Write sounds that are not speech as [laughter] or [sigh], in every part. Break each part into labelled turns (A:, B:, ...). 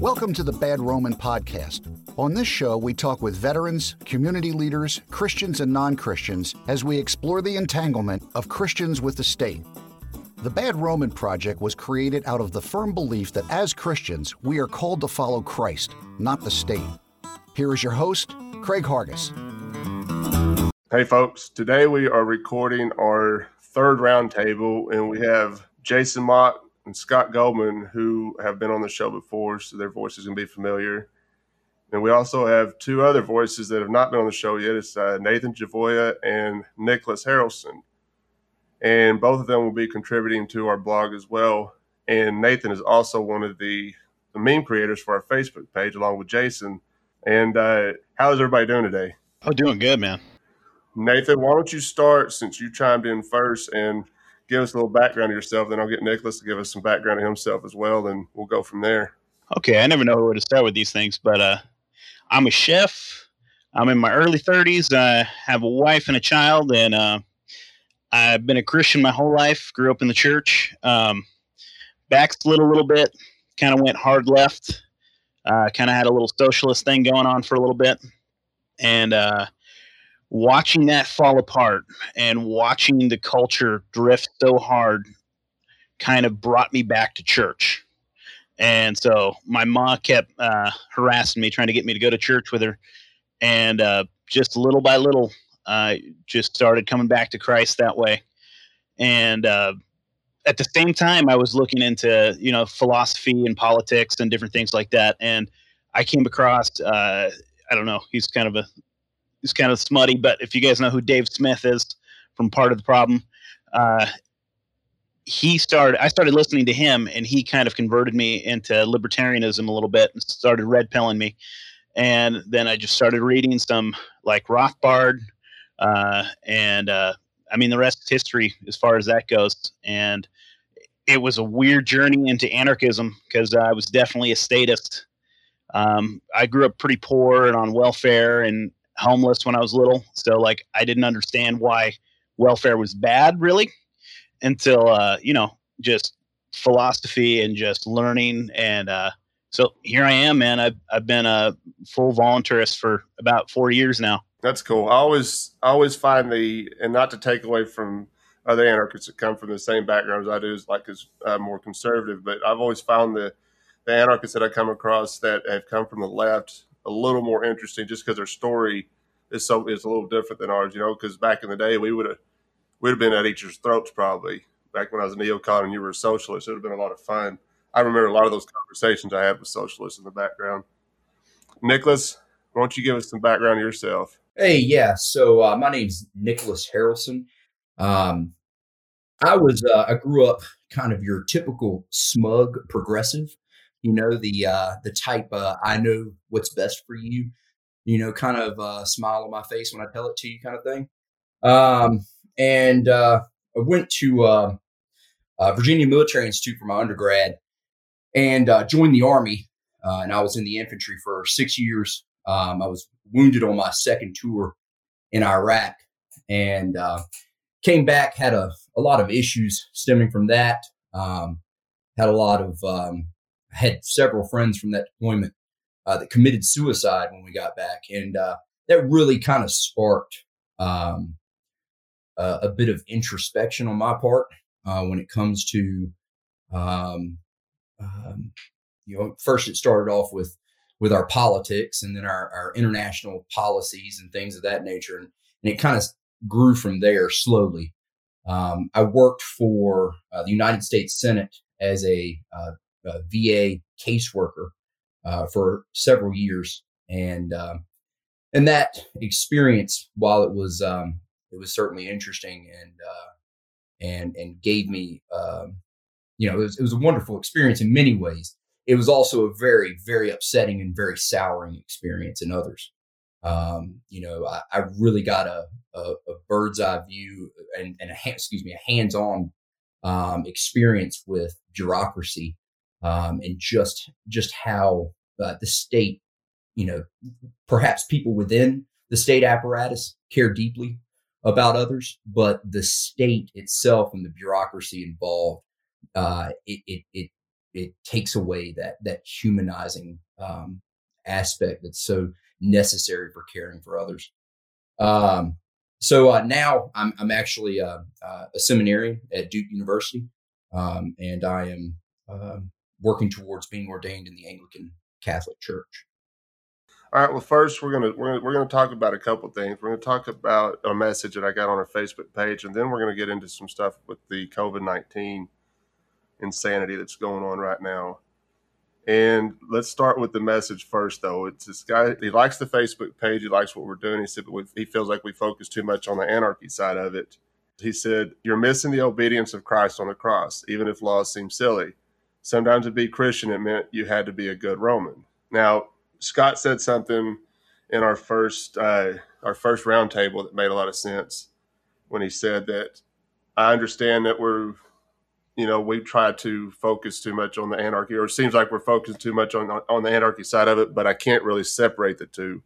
A: Welcome to the Bad Roman Podcast. On this show, we talk with veterans, community leaders, Christians, and non Christians as we explore the entanglement of Christians with the state. The Bad Roman Project was created out of the firm belief that as Christians, we are called to follow Christ, not the state. Here is your host, Craig Hargis.
B: Hey, folks. Today we are recording our third roundtable, and we have Jason Mock and Scott Goldman, who have been on the show before, so their voices can be familiar. And we also have two other voices that have not been on the show yet. It's uh, Nathan Chavoya and Nicholas Harrelson. And both of them will be contributing to our blog as well. And Nathan is also one of the, the meme creators for our Facebook page, along with Jason. And uh, how is everybody doing today?
C: Oh, doing good, man.
B: Nathan, why don't you start since you chimed in first and – give us a little background of yourself. Then I'll get Nicholas to give us some background of himself as well, and we'll go from there.
C: Okay, I never know where to start with these things, but uh, I'm a chef. I'm in my early 30s. I have a wife and a child, and uh, I've been a Christian my whole life. Grew up in the church. Um, backslid a little bit. Kind of went hard left. Uh, kind of had a little socialist thing going on for a little bit, and uh, watching that fall apart and watching the culture drift so hard kind of brought me back to church. And so my mom kept uh, harassing me, trying to get me to go to church with her. And uh, just little by little, I just started coming back to Christ that way. And uh, at the same time, I was looking into, you know, philosophy and politics and different things like that. And I came across, uh, I don't know, he's kind of a is kind of smutty, but if you guys know who Dave Smith is from Part of the Problem, uh, he started. I started listening to him, and he kind of converted me into libertarianism a little bit, and started red pilling me. And then I just started reading some like Rothbard, uh, and uh, I mean the rest is history as far as that goes. And it was a weird journey into anarchism because I was definitely a statist. Um, I grew up pretty poor and on welfare, and homeless when I was little. So like I didn't understand why welfare was bad really until uh, you know, just philosophy and just learning and uh so here I am, man. I've I've been a full voluntarist for about four years now.
B: That's cool. I always I always find the and not to take away from other anarchists that come from the same background as I do, is like as uh, more conservative. But I've always found the the anarchists that I come across that have come from the left a little more interesting just because their story is so is a little different than ours, you know. Because back in the day, we would have we'd have been at each other's throats probably. Back when I was a neocon and you were a socialist, it would have been a lot of fun. I remember a lot of those conversations I had with socialists in the background. Nicholas, why don't you give us some background yourself?
D: Hey, yeah. So uh, my name's Nicholas Harrelson. Um, I was uh, I grew up kind of your typical smug progressive you know the uh, the type uh, I know what's best for you, you know, kind of uh, smile on my face when I tell it to you, kind of thing. Um, and uh, I went to uh, uh, Virginia Military Institute for my undergrad and uh, joined the Army. Uh, and I was in the infantry for six years. Um, I was wounded on my second tour in Iraq and uh, came back, had a, a lot of issues stemming from that. Um, had a lot of um, Had several friends from that deployment uh, that committed suicide when we got back, and uh, that really kind of sparked um, a, a, bit of introspection on my part uh, when it comes to, um, um, you know, first it started off with with our politics, and then our, our international policies and things of that nature, and, and it kind of grew from there slowly. Um, I worked for uh, the United States Senate as a uh, uh, VA caseworker uh, for several years, and uh, and that experience, while it was um, it was certainly interesting and uh, and and gave me um, you know it was, it was a wonderful experience in many ways. It was also a very very upsetting and very souring experience in others. Um, you know, I, I, really got a, a, a bird's eye view and, and a excuse me a hands on um, experience with bureaucracy um, and just just how uh, the state, you know, perhaps people within the state apparatus care deeply about others, but the state itself and the bureaucracy involved, uh, it, it, it it takes away that that humanizing um, aspect that's so necessary for caring for others. Um, so uh, now I'm, I'm actually uh, uh, a seminarian at Duke University, um, and I am um, working towards being ordained in the Anglican Catholic Church.
B: All right. Well, first we're gonna we're gonna, we're gonna talk about a couple things. We're gonna talk about a message that I got on our Facebook page, and then we're gonna get into some stuff with the COVID nineteen insanity that's going on right now. And let's start with the message first, though. It's this guy. He likes the Facebook page. He likes what we're doing. He said, but he feels like we focus too much on the anarchy side of it. He said, "You're missing the obedience of Christ on the cross, even if laws seem silly. Sometimes to be Christian, it meant you had to be a good Roman." Now, Scott said something in our first uh, our first roundtable that made a lot of sense when he said that I understand that we're you know we try to focus too much on the anarchy or it seems like we're focusing too much on on the anarchy side of it but I can't really separate the two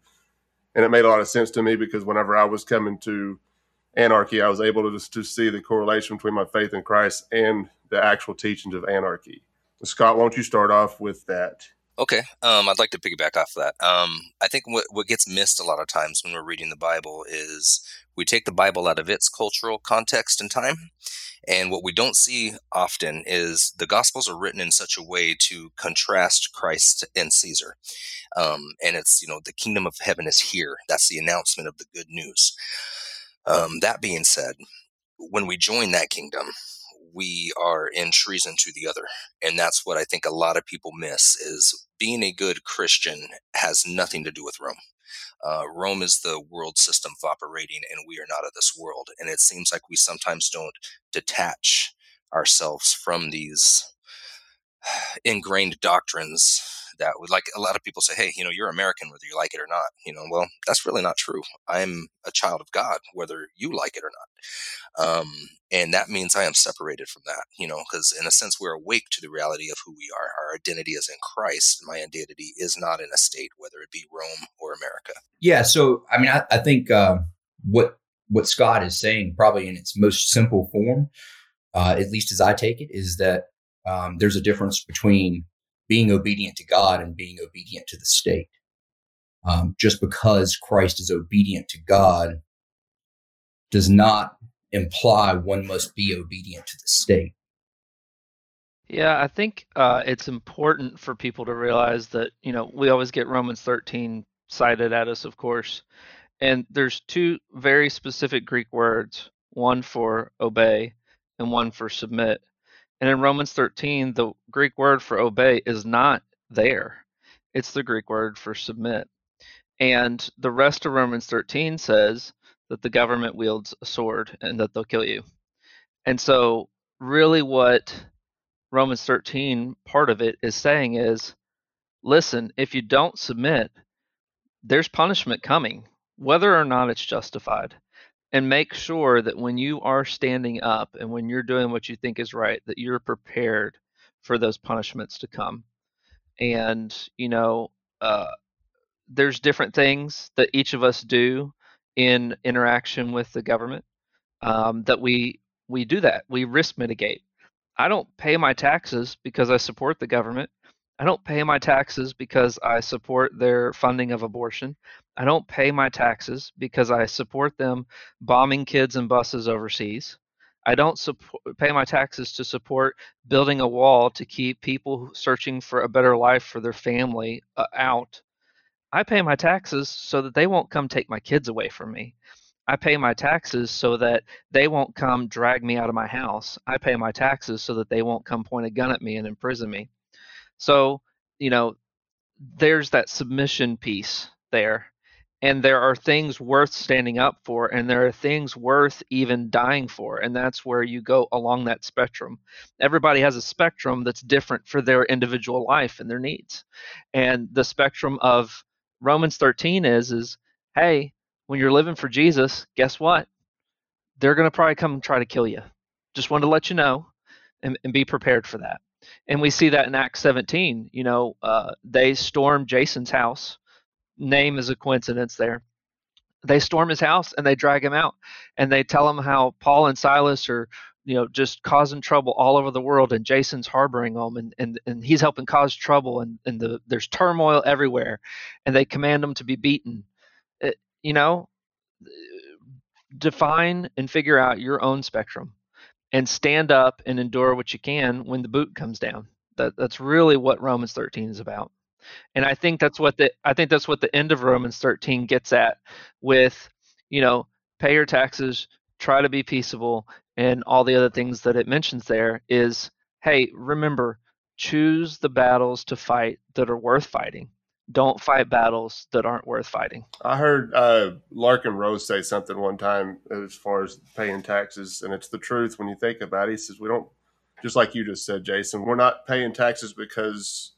B: and it made a lot of sense to me because whenever I was coming to anarchy I was able to just to see the correlation between my faith in Christ and the actual teachings of anarchy Scott won't you start off with that
E: Okay, um, I'd like to piggyback off that. Um, I think what what gets missed a lot of times when we're reading the Bible is we take the Bible out of its cultural context and time, and what we don't see often is the Gospels are written in such a way to contrast Christ and Caesar, um, and it's you know the kingdom of heaven is here. That's the announcement of the good news. Um, that being said, when we join that kingdom, we are in treason to the other. And that's what i think a lot of people miss is being a good christian has nothing to do with rome. Uh, rome is the world system of operating and we are not of this world. And it seems like we sometimes don't detach ourselves from these [sighs] ingrained doctrines that would like a lot of people say hey you know you're american whether you like it or not you know well that's really not true. I'm a child of god whether you like it or not. Um, and that means i am separated from that you know because in a sense we're awake to the reality of who we are. Our identity is in christ. My identity is not in a state whether it be rome or america.
D: Yeah so i mean i, I think uh, what what scott is saying probably in its most simple form uh, at least as i take it is that um, there's a difference between being obedient to God and being obedient to the state. Um, just because Christ is obedient to God does not imply one must be obedient to the state.
F: Yeah, I think uh, it's important for people to realize that, you know, we always get Romans 13 cited at us, of course. And there's two very specific Greek words one for obey and one for submit. And in Romans 13, the Greek word for obey is not there, it's the Greek word for submit. And the rest of Romans 13 says that the government wields a sword and that they'll kill you. And so, really, what Romans 13 part of it is saying is listen, if you don't submit, there's punishment coming, whether or not it's justified and make sure that when you are standing up and when you're doing what you think is right that you're prepared for those punishments to come. And you know uh, there's different things that each of us do in interaction with the government um, that we we do that. We risk mitigate. I don't pay my taxes because i support the government I don't pay my taxes because I support their funding of abortion. I don't pay my taxes because I support them bombing kids and buses overseas. I don't support, pay my taxes to support building a wall to keep people searching for a better life for their family uh, out. I pay my taxes so that they won't come take my kids away from me. I pay my taxes so that they won't come drag me out of my house. I pay my taxes so that they won't come point a gun at me and imprison me. So, you know, there's that submission piece there. And there are things worth standing up for, and there are things worth even dying for. And that's where you go along that spectrum. Everybody has a spectrum that's different for their individual life and their needs. And the spectrum of Romans 13 is, is hey, when you're living for Jesus, guess what? They're going to probably come and try to kill you. Just wanted to let you know and, and be prepared for that and we see that in Acts 17. You know, uh, they storm Jason's house. Name is a coincidence there. They storm his house and they drag him out, and they tell him how Paul and Silas are you know just causing trouble all over the world and jason's harboring them and and, and he's helping cause trouble and, and the, there's turmoil everywhere and they command him to be beaten it, you know define and figure out your own spectrum and stand up and endure what you can when the boot comes down. That, that's really what romans 13 is about. And i think that's what the i think that's what the end of romans 13 gets at with you know pay your taxes try to be peaceable and all the other things that it mentions there is hey remember choose the battles to fight that are worth fighting don't fight battles that aren't worth fighting
B: I heard uh, Larken Rose say something one time as far as paying taxes, and it's the truth when you think about it. He says, We don't, just like you just said, Jason, we're not paying taxes because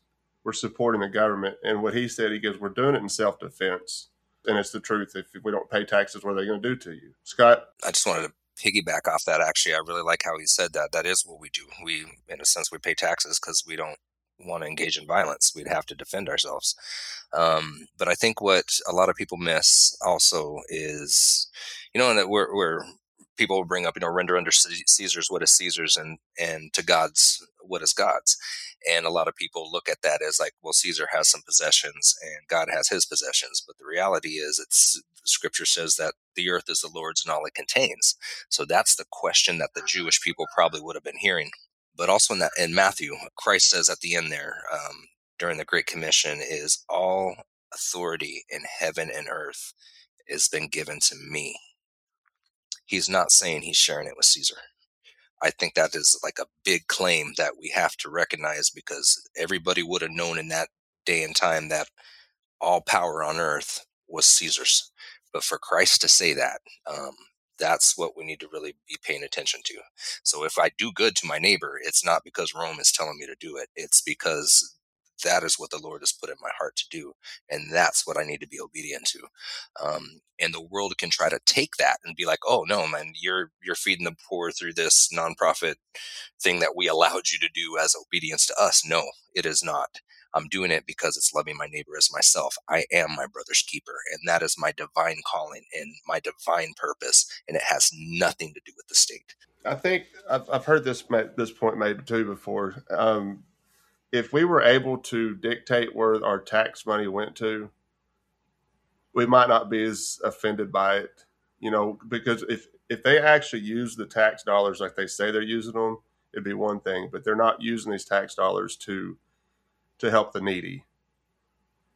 B: we're supporting the government. And what he said, he goes, We're doing it in self defense. And it's the truth. If we don't pay taxes, what are they going to do to you? Scott?
E: I just wanted to piggyback off that. Actually, I really like how he said that. That is what we do. We, in a sense, we pay taxes because we don't want to engage in violence. We'd have to defend ourselves. Um, but I think what a lot of people miss also is, you know, and that we're, we're people bring up, you know, render under Caesar's what is Caesar's and and to God's what is God's. And a lot of people look at that as like, well, Caesar has some possessions and God has his possessions. But the reality is, it's scripture says that the earth is the Lord's and all it contains. So that's the question that the Jewish people probably would have been hearing. But also in that in Matthew, Christ says at the end there um, during the Great Commission is all authority in heaven and earth has been given to me. He's not saying he's sharing it with Caesar. I think that is like a big claim that we have to recognize because everybody would have known in that day and time that all power on earth was Caesar's. But for Christ to say that, um, that's what we need to really be paying attention to. So if I do good to my neighbor, it's not because Rome is telling me to do it. It's because that is what the Lord has put in my heart to do. And that's what I need to be obedient to. Um, and the world can try to take that and be like, oh no, man, you're, you're feeding the poor through this nonprofit thing that we allowed you to do as obedience to us. No, it is not. I'm doing it because it's loving my neighbor as myself. I am my brother's keeper, and that is my divine calling and my divine purpose, and it has nothing to do with the state.
B: I think I've, I've heard this this point made too before. Um, if we were able to dictate where our tax money went to, we might not be as offended by it, you know, because if if they actually use the tax dollars like they say they're using them, it'd be one thing, but they're not using these tax dollars to to help the needy.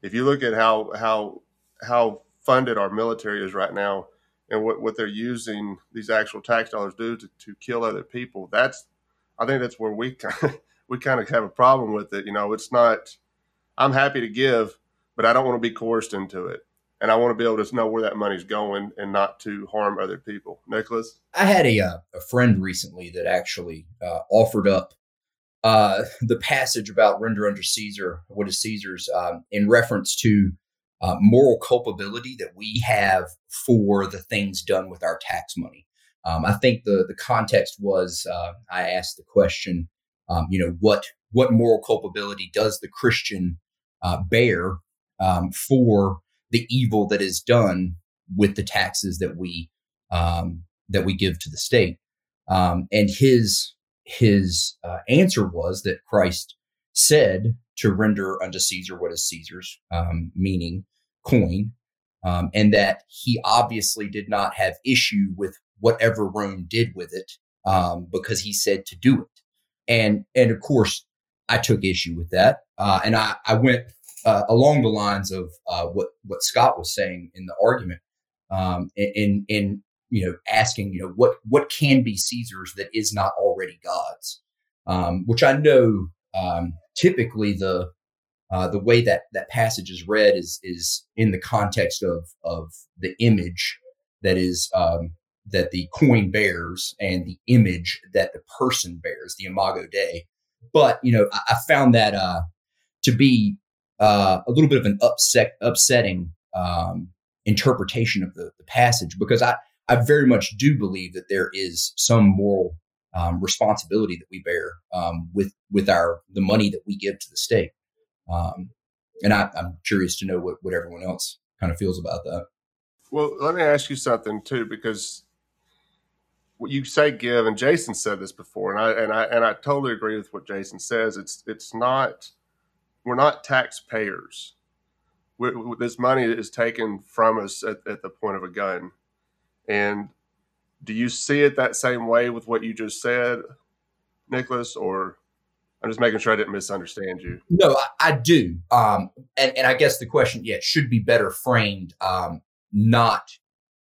B: If you look at how how how funded our military is right now and what, what they're using these actual tax dollars do to, to kill other people, that's I think that's where we [laughs] kind of, we kind of have a problem with it. You know, it's not. I'm happy to give, but I don't want to be coerced into it, and I want to be able to know where that money's going and not to harm other people. Nicholas,
D: I had a uh, a friend recently that actually uh, offered up uh, the passage about render under Caesar what is Caesar's um, in reference to uh, moral culpability that we have for the things done with our tax money. Um, I think the the context was uh, I asked the question um, you know what what moral culpability does the Christian uh, bear um, for the evil that is done with the taxes that we um, that we give to the state? Um, and his his uh, answer was that Christ said to render unto Caesar what is Caesar's, um, meaning coin, um, and that he obviously did not have issue with whatever Rome did with it because he said to do it. And and of course I took issue with that, uh, and I I went uh, along the lines of uh, what what Scott was saying in the argument, um, in in you know asking you know what what can be Caesar's that is not already God's, um, which I know um, typically the uh, the way that that passage is read is is in the context of of the image that is um, that the coin bears and the image that the person bears, the imago Dei. But you know, I, I found that uh, to be uh, a little bit of an upset, upsetting um, interpretation of the, the, passage because I, I very much do believe that there is some moral um, responsibility that we bear um, with with our the money that we give to the state. Um, and I, I'm curious to know what, what everyone else kind of feels about that.
B: Well, let me ask you something too, because what you say give, and Jason said this before, and I and I and I totally agree with what Jason says. It's it's not we're not taxpayers. we we this money is taken from us at, at the point of a gun, and do you see it that same way with what you just said, Nicholas, or I'm just making sure I didn't misunderstand you.
D: No, I, I do. Um, and, and I guess the question, yeah, should be better framed, um, not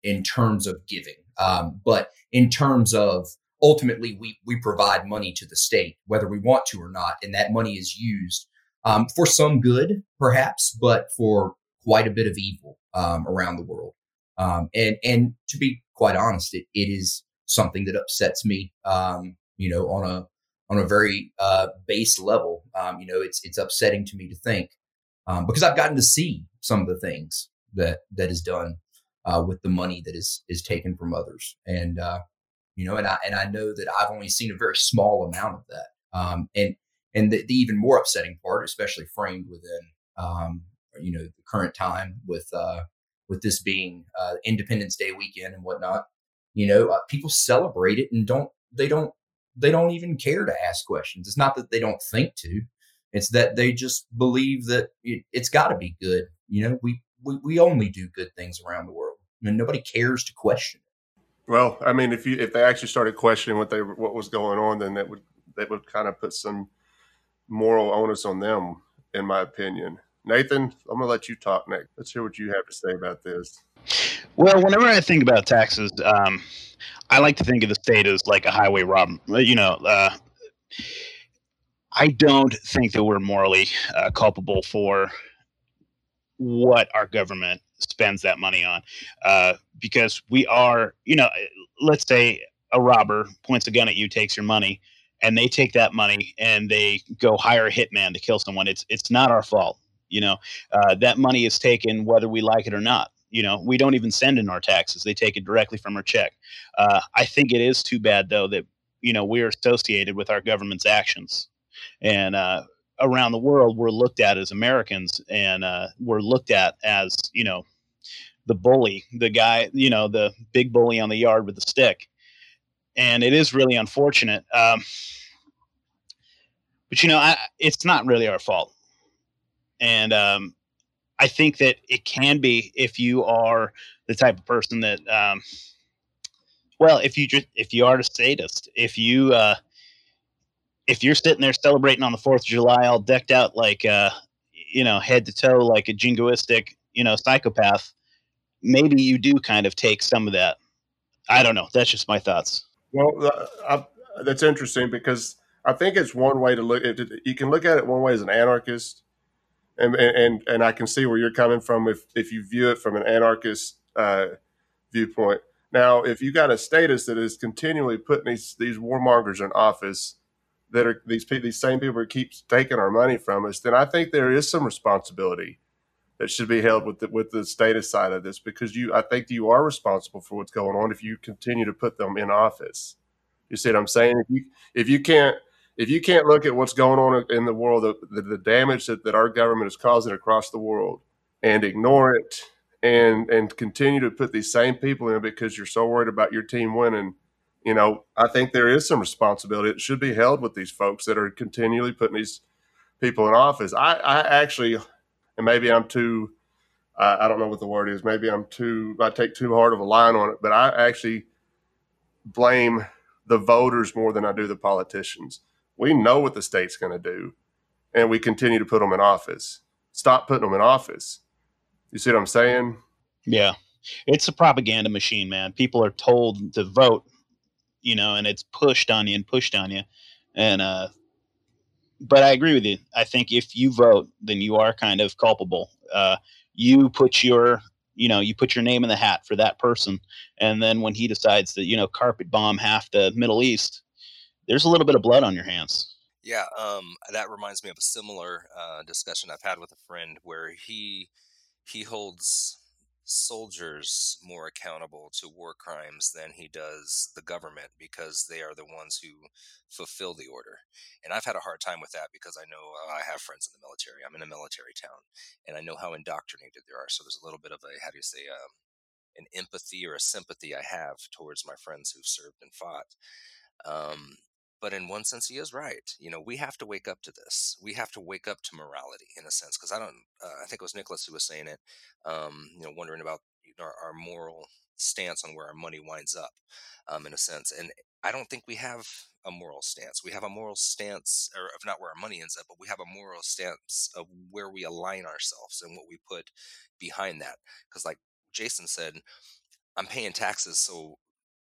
D: in terms of giving, um, but in terms of ultimately we, we provide money to the state, whether we want to or not. And that money is used um, for some good, perhaps, but for quite a bit of evil um, around the world. Um, and, and to be quite honest, it, it is something that upsets me, you know, on a, on a very uh, base level. Um, you know, it's it's upsetting to me to think um, because I've gotten to see some of the things that that is done uh, with the money that is is taken from others, and uh, you know, and I and I know that I've only seen a very small amount of that. Um, and and the, the, even more upsetting part, especially framed within um, you know the current time with uh, with this being uh, Independence Day weekend and whatnot, you know, uh, people celebrate it and don't they don't they don't even care to ask questions. It's not that they don't think to, it's that they just believe that it, has got to be good. You know, we, we, we only do good things around the world and nobody cares to question it.
B: Well, I mean, if you, if they actually started questioning what they, what was going on, then that would, that would kind of put some moral onus on them, in my opinion. Nathan, I'm going to let you talk next. Let's hear what you have to say about this.
C: Well, whenever I think about taxes, um, I like to think of the state as like a highway robber. You know, uh, I don't think that we're morally uh, culpable for what our government spends that money on, uh, because we are, you know, let's say a robber points a gun at you, takes your money, and they take that money and they go hire a hitman to kill someone. It's it's not our fault. You know, uh, that money is taken whether we like it or not. You know, we don't even send in our taxes; they take it directly from our check. Uh, I think it is too bad, though, that you know we're associated with our government's actions, and uh, around the world we're looked at as Americans, and uh, we're looked at as you know the bully, the guy, you know, the big bully on the yard with the stick, and it is really unfortunate. Um, but you know, I, it's not really our fault, and um, I think that it can be if you are the type of person that, um, well, if you just if you are a sadist, if you uh, if you're sitting there celebrating on the Fourth of July, all decked out like uh, you know head to toe like a jingoistic you know psychopath, maybe you do kind of take some of that. I don't know. That's just my thoughts.
B: Well, uh, I, that's interesting because I think it's one way to look it. You can look at it one way as an anarchist and and and I can see where you're coming from if if you view it from an anarchist uh, viewpoint. Now, if you got a statist that is continually putting these these warmongers in office, that are these these same people who keep taking our money from us, then I think there is some responsibility that should be held with the, with the statist side of this because you I think you are responsible for what's going on if you continue to put them in office. You see what I'm saying? If you if you can't if you can't look at what's going on in the world, the, the damage that, that our government is causing across the world, and ignore it, and and continue to put these same people in because you're so worried about your team winning, you know, I think there is some responsibility that should be held with these folks that are continually putting these people in office. I, I actually, and maybe I'm too, I don't know what the word is. Maybe I'm too, I take too hard of a line on it, but I actually blame the voters more than I do the politicians. We know what the state's going to do, and we continue to put them in office. Stop putting them in office. You see what I'm saying?
C: Yeah. It's a propaganda machine, man. People are told to vote, you know, and it's pushed on you and pushed on you. And, uh, but I agree with you. I think if you vote, then you are kind of culpable. Uh, you put your, you know, you put your name in the hat for that person, and then when he decides to, you know, carpet bomb half the Middle East, there's a little bit of blood on your hands.
E: Yeah, um, that reminds me of a similar uh, discussion I've had with a friend where he he holds soldiers more accountable to war crimes than he does the government because they are the ones who fulfill the order. And I've had a hard time with that because I know uh, I have friends in the military. I'm in a military town, and I know how indoctrinated they are. So there's a little bit of a how do you say um, an empathy or a sympathy I have towards my friends who've served and fought. Um, but in one sense, he is right. You know, we have to wake up to this. We have to wake up to morality in a sense, because I don't. Uh, I think it was Nicholas who was saying it. Um, you know, wondering about our, our, moral stance on where our money winds up, um, in a sense. And I don't think we have a moral stance. We have a moral stance, or of not where our money ends up, but we have a moral stance of where we align ourselves and what we put behind that. Because, like Jason said, I'm paying taxes so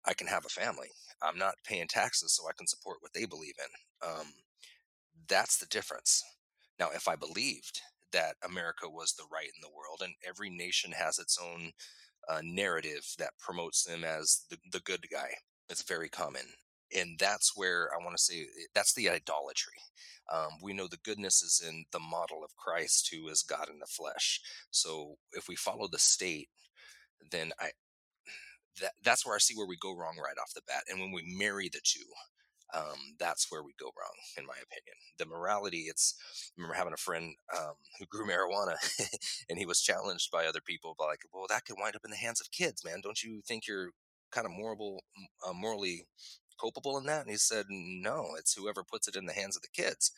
E: I can have a family. I'm not paying taxes so I can support what they believe in. Um, that's the difference. Now, if I believed that America was the right in the world and every nation has its own uh, narrative that promotes them as the, the good guy, it's very common. And that's where I want to say eh, that's the idolatry. Um, we know the goodness is in the model of Christ, who is God in the flesh. So if we follow the state, then I, that, that's where I see where we go wrong right off the bat. And when we marry the two, um, that's where we go wrong, in my opinion. The morality, it's, I remember having a friend um, who grew [laughs] marijuana and he was challenged by other people, like, well, that could wind up in the hands of kids, man. Don't you think you're kind of moral, uh, morally culpable in that? And he said, no, it's whoever puts it in the hands of the kids.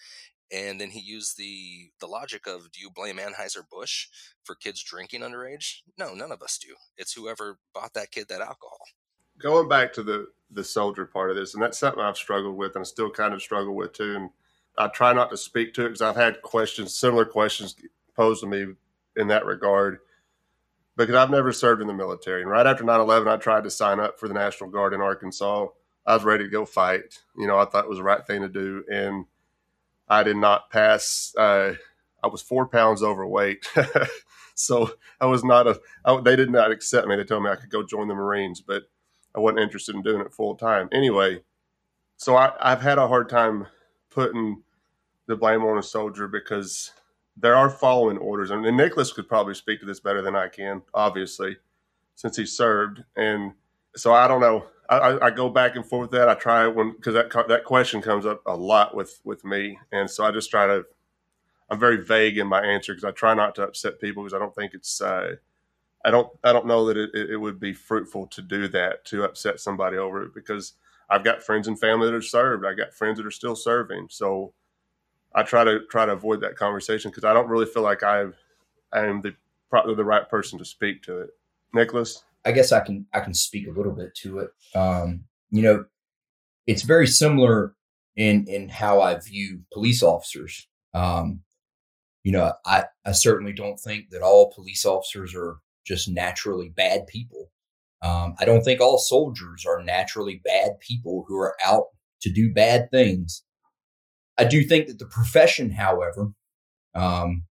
E: And then he used the the logic of do you blame Anheuser Busch for kids drinking underage? No, none of us do. It's whoever bought that kid that alcohol.
B: Going back to the the soldier part of this, and that's something I've struggled with, and still kind of struggle with too. And I try not to speak to it because I've had questions, similar questions posed to me in that regard, because I've never served in the military. And right after 9/11, I tried to sign up for the National Guard in Arkansas. I was ready to go fight. You know, I thought it was the right thing to do, and I did not pass. Uh, I was four pounds overweight, [laughs] so I was not a. I, they did not accept me. They told me I could go join the Marines, but I wasn't interested in doing it full time. Anyway, so I, I've had a hard time putting the blame on a soldier because there are following orders, and Nicholas could probably speak to this better than I can, obviously, since he served. And so I don't know. I, I, go back and forth with that. I try when because that that question comes up a lot with with me, and so I just try to. I'm very vague in my answer because I try not to upset people because I don't think it's. Uh, I don't I don't know that it, it would be fruitful to do that to upset somebody over it because I've got friends and family that are served. I got friends that are still serving, so I try to try to avoid that conversation because I don't really feel like I am the probably the right person to speak to it. Nicholas.
D: I guess I can I can speak a little bit to it. Um, you know, it's very similar in in how I view police officers. Um, you know, I I certainly don't think that all police officers are just naturally bad people. Um, I don't think all soldiers are naturally bad people who are out to do bad things. I do think that the profession, however, um,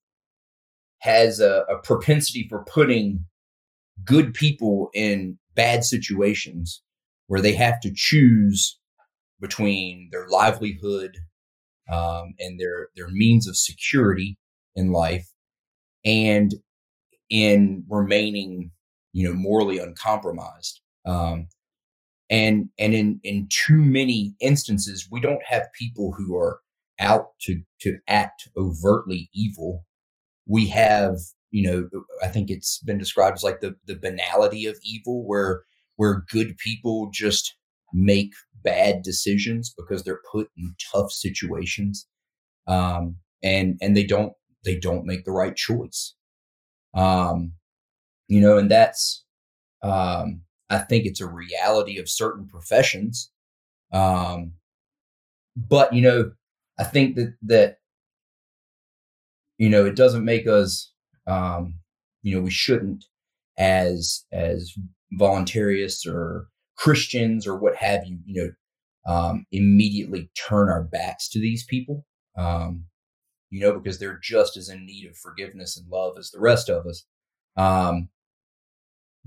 D: has a, a propensity for putting good people in bad situations where they have to choose between their livelihood um, and their their means of security in life and in remaining you know morally uncompromised um, and and in in too many instances we don't have people who are out to to act overtly evil. We have you know, I think it's been described as like the the banality of evil, where where good people just make bad decisions because they're put in tough situations, um, and and they don't they don't make the right choice. Um, you know, and that's um, I think it's a reality of certain professions. Um, but you know, I think that that you know it doesn't make us um, you know we shouldn't as as voluntarists or Christians or what have you, you know, um, immediately turn our backs to these people, um, you know, because they're just as in need of forgiveness and love as the rest of us. Um,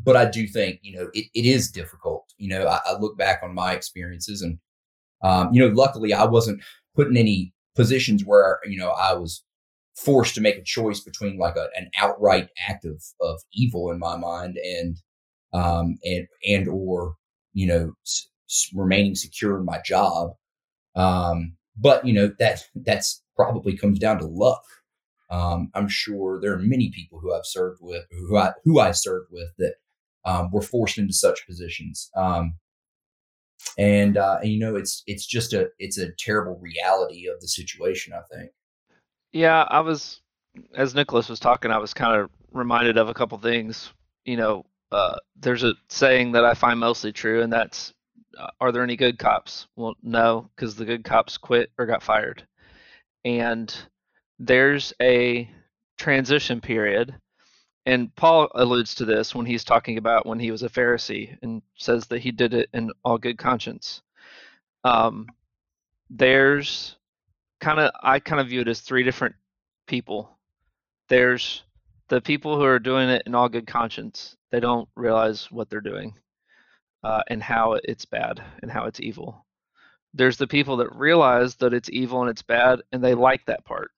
D: but I do think, you know, it, it is difficult. You know, I, I look back on my experiences and, um, you know, luckily I wasn't put in any positions where, you know, I was forced to make a choice between like a, an outright act of, of evil in my mind and um and and or you know s- remaining secure in my job um but you know that that's probably comes down to luck um i'm sure there are many people who i've served with who i who i served with that um, were forced into such positions. Um, and, uh, and you know, it's it's just a it's a terrible reality of the situation. I think.
F: Yeah, I was as Nicholas was talking, I was kind of reminded of a couple things. You know, uh, there's a saying that I find mostly true, and that's, uh, "Are there any good cops?" Well, no, because the good cops quit or got fired. And there's a transition period, and Paul alludes to this when he's talking about when he was a Pharisee and says that he did it in all good conscience. Um, there's kind of I kind of view it as three different people. There's the people who are doing it in all good conscience. They don't realize what they're doing uh, and how it's bad and how it's evil. There's the people that realize that it's evil and it's bad and they like that part.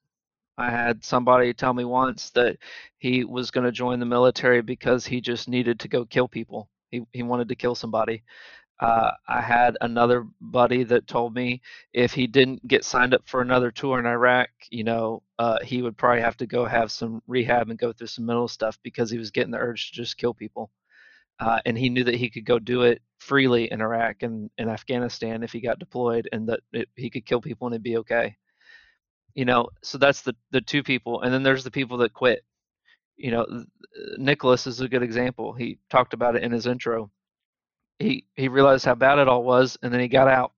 F: I had somebody tell me once that he was going to join the military because he just needed to go kill people. He, he wanted to kill somebody. Uh, I had another buddy that told me if he didn't get signed up for another tour in Iraq, you know, uh, he would probably have to go have some rehab and go through some mental stuff because he was getting the urge to just kill people. Uh, and he knew that he could go do it freely in Iraq and in Afghanistan if he got deployed, and that it, he could kill people and it'd be okay. You know, so that's the the two people, and then there's the people that quit. You know, Nicholas is a good example. He talked about it in his intro he he realized how bad it all was, and then he got out.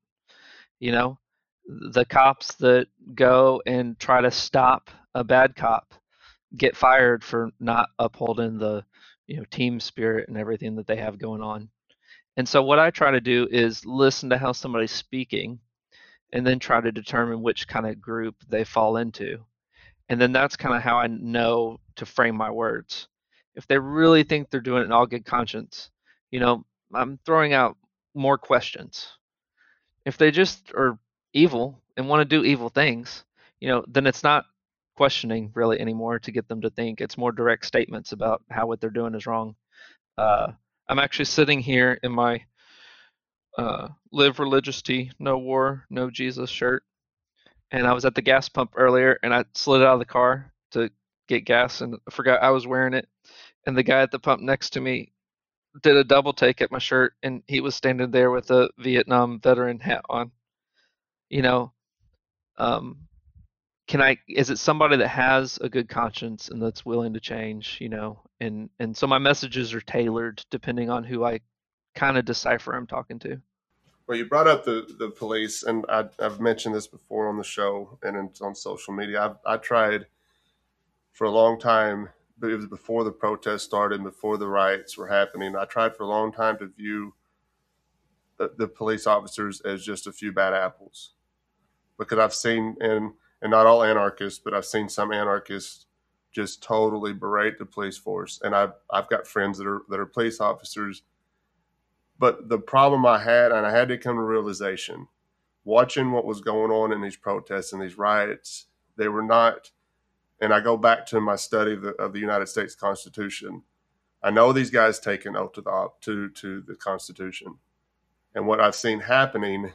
F: You know, the cops that go and try to stop a bad cop get fired for not upholding the you know team spirit and everything that they have going on. And so what I try to do is listen to how somebody's speaking and then try to determine which kind of group they fall into. And then that's kind of how I know to frame my words. If they really think they're doing it in all good conscience, you know, I'm throwing out more questions. If they just are evil and want to do evil things, you know, then it's not questioning really anymore to get them to think. It's more direct statements about how what they're doing is wrong. Uh, I'm actually sitting here in my uh, "Live Religiously, No War, No Jesus" shirt, and I was at the gas pump earlier, and I slid out of the car to get gas, and I forgot I was wearing it. And the guy at the pump next to me did a double take at my shirt, and he was standing there with a Vietnam veteran hat on. You know, um, can I? Is it somebody that has a good conscience and that's willing to change? You know, and and so my messages are tailored depending on who I kind of decipher I'm talking to.
B: Well, you brought up the the police, and I, have mentioned this before on the show and on social media. I've, I tried for a long time but it was before the protests started, before the riots were happening. I tried for a long time to view the, the police officers as just a few bad apples, because I've seen and and not all anarchists, but I've seen some anarchists just totally berate the police force, and I've I've got friends that are that are police officers. But the problem I had, and I had to come to realization, watching what was going on in these protests and these riots, they were not and I go back to my study of the, of the United States Constitution. I know these guys take an oath to the to to the Constitution, and what I've seen happening,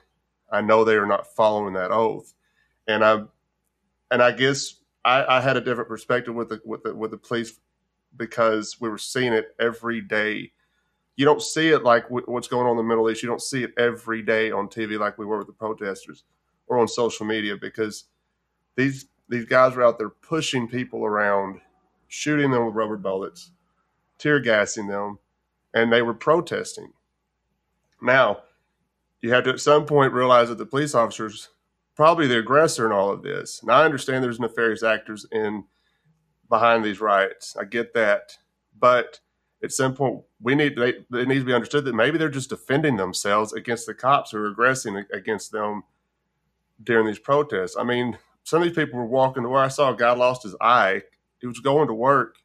B: I know they are not following that oath, and I, and I guess I, I had a different perspective with the with the with the police because we were seeing it every day. You don't see it like what's going on in the Middle East. You don't see it every day on TV like we were with the protesters or on social media because these these guys were out there pushing people around, shooting them with rubber bullets, tear gassing them, and they were protesting. Now, you have to at some point realize that the police officers probably the aggressor in all of this. Now I understand there's nefarious actors in behind these riots. I get that, but at some point we need they, it needs to be understood that maybe they're just defending themselves against the cops who are aggressing against them during these protests. I mean, some of these people were walking to where I saw a guy lost his eye. He was going to work,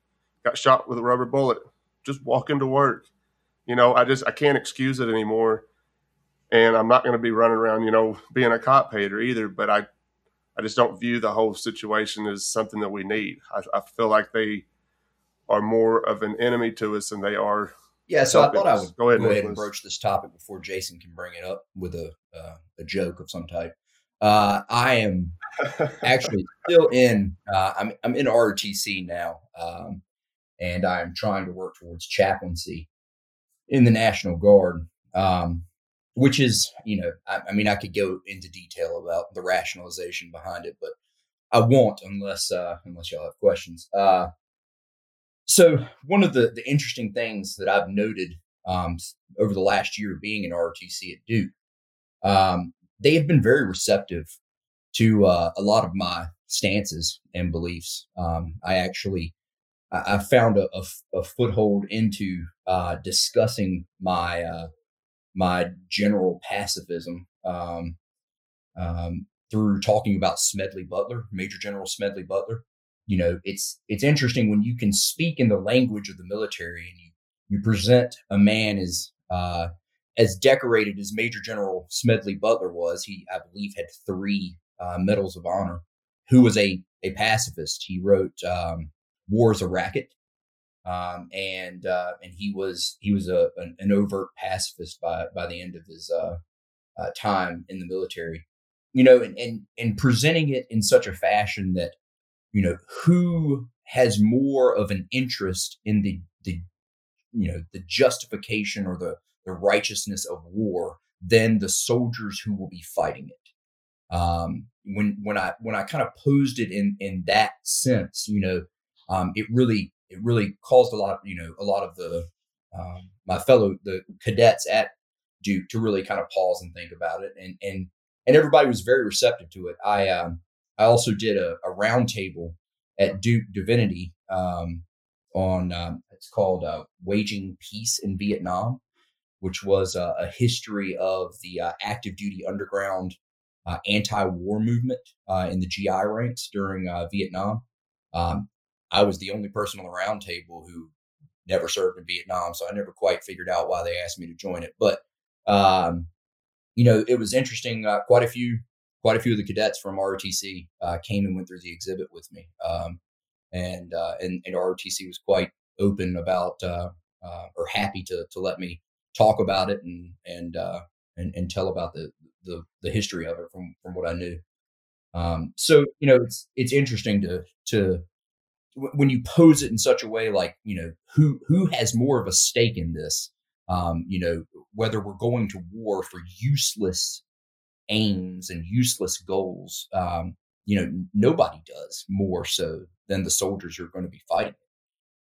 B: got shot with a rubber bullet, just walking to work. You know, I just I can't excuse it anymore. And I'm not going to be running around, you know, being a cop hater either. But I, I just don't view the whole situation as something that we need. I, I feel like they are more of an enemy to us than they are.
D: Yeah, so I thought I would go ahead, go ahead and broach this topic before Jason can bring it up with a uh, a joke of some type. Uh, I am actually still in. Uh, I'm I'm in ROTC now, um, and I'm trying to work towards chaplaincy. in the National Guard, um, which is, you know, I, I, mean, I could go into detail about the rationalization behind it, but I won't unless uh, unless y'all have questions. Uh, so one of the the interesting things that I've noted um, over the last year being in ROTC at Duke, um, they have been very receptive to uh, a lot of my stances and beliefs. Um, I actually I, found a, a, a, foothold into uh, discussing my uh, my general pacifism um, um, through talking about Smedley Butler, Major General Smedley Butler. You know, it's it's interesting when you can speak in the language of the military and you you present a man as uh, as decorated as Major General Smedley Butler was. He, I believe, had three uh, medals of honor. Who was a a pacifist. He wrote um, "War is a Racket," um, and uh, and he was he was a an, an, overt pacifist by by the end of his uh, uh, time in the military. You know, and, and and presenting it in such a fashion that you know who has more of an interest in the the you know the justification or the the righteousness of war than the soldiers who will be fighting it. Um, when when I when I kind of posed it in in that sense, you know, um, it really it really caused a lot, you know, a lot of the um, my fellow the cadets at Duke to really kind of pause and think about it, and and and everybody was very receptive to it. I um, I also did a, a roundtable at Duke Divinity um, on um, it's called uh, Waging Peace in Vietnam, which was uh, a history of the uh, active duty underground uh, anti-war movement uh, in the GI ranks during uh, Vietnam. Um, I was the only person on the roundtable who never served in Vietnam, so I never quite figured out why they asked me to join it. But um, you know, it was interesting. quite a few, quite a few of the cadets from ROTC came and went through the exhibit with me. Um, and uh, and, and ROTC was quite open about uh, uh, or happy to to let me talk about it and and uh, and, and tell about the, the the history of it from from what I knew. Um, so you know it's it's interesting to to when you pose it in such a way like you know who who has more of a stake in this um, you know whether we're going to war for useless aims and useless goals um, you know nobody does more so than the soldiers who are going to be fighting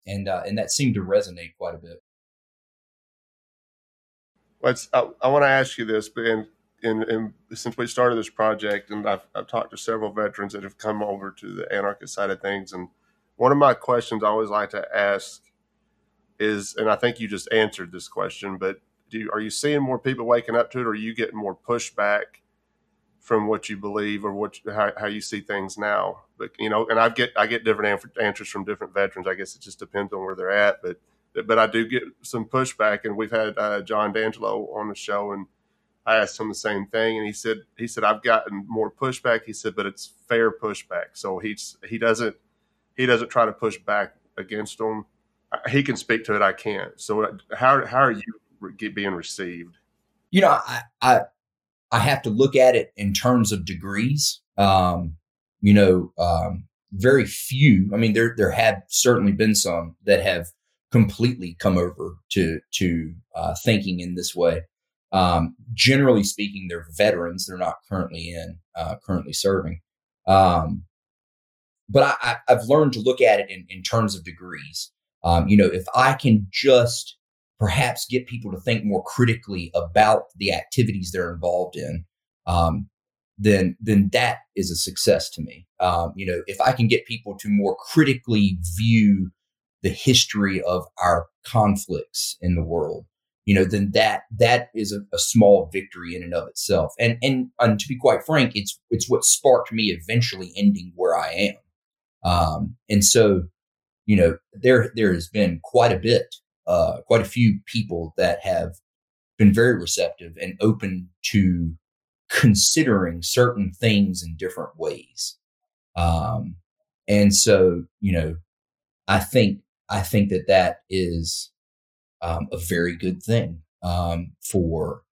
D: and uh, and that seemed to resonate quite a bit.
B: Let's, I, I want to ask you this, but in, since we started this project, and I've, I've talked to several veterans that have come over to the anarchist side of things, and one of my questions I always like to ask is, and I think you just answered this question, but do you, are you seeing more people waking up to it, or are you getting more pushback from what you believe or what how, how you see things now. But you know, and I get I get different answers from different veterans. I guess it just depends on where they're at. But but I do get some pushback, and we've had uh, John D'Angelo on the show, and I asked him the same thing, and he said he said I've gotten more pushback. He said, but it's fair pushback. So he's he doesn't he doesn't try to push back against them. He can speak to it. I can't. So uh, how how are you being received?
D: You know, I, I I have to look at it in terms of degrees. Um, you know, um, very few. I mean, there there have certainly been some that have completely come over to to uh, thinking in this way. Um, generally speaking, they're veterans. They're not currently in uh, currently serving. Um, but I, have learned to look at it in, in terms of degrees. Um, you know, if I can just perhaps get people to think more critically about the activities they're involved in, um, then then that is a success to me. Um, you know, if I can get people to more critically view the history of our conflicts in the world, you know, then that that is a, a small victory in and of itself. And, and and to be quite frank, it's it's what sparked me eventually ending where I am. Um, and so, you know, there there has been quite a bit uh, quite a few people that have been very receptive and open to considering certain things in different ways. Um, and so, you know, I think I think that that is um, a very good thing um, for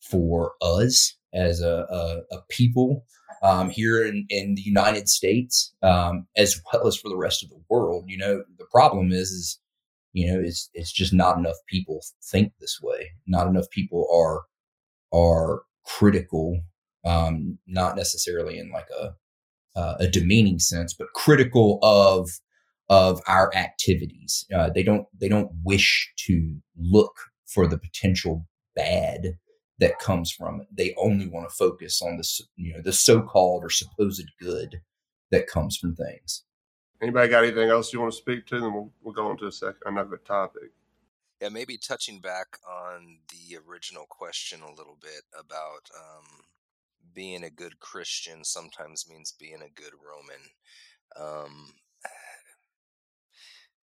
D: for us as a, a, a people um, here in, in the United States, um, as [laughs] well as for the rest of the world. You know, the problem is is You know, it's it's just not enough people think this way. Not enough people are are critical, um, not necessarily in like a uh, a demeaning sense, but critical of of our activities. Uh, they don't they don't wish to look for the potential bad that comes from it. They only want to focus on the you know the so-called or supposed good that comes from things.
B: Anybody got anything else you want to speak to? Then we'll, we'll go on to a second another topic.
E: Yeah, maybe touching back on the original question a little bit about um, being a good Christian sometimes means being a good Roman. Um,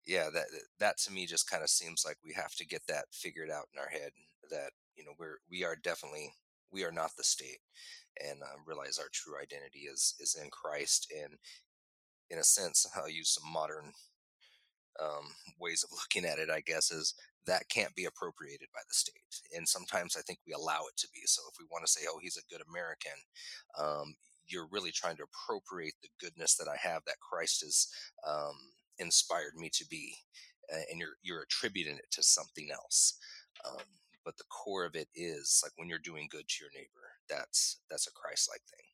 E: yeah, that that to me just kind of seems like we have to get that figured out in our head. That you know we're we are definitely we are not the state, and um, realize our true identity is is in Christ. And in a sense, [laughs] I'll use some modern um, ways of looking at it. I guess is that can't be appropriated by the state, and sometimes I think we allow it to be. So if we want to say, "Oh, he's a good American," um, you're really trying to appropriate the goodness that I have that Christ is. um, inspired me to be, and you're you're attributing it to something else. Um, but the core of it is like when you're doing good to your neighbor, that's that's a Christ-like thing.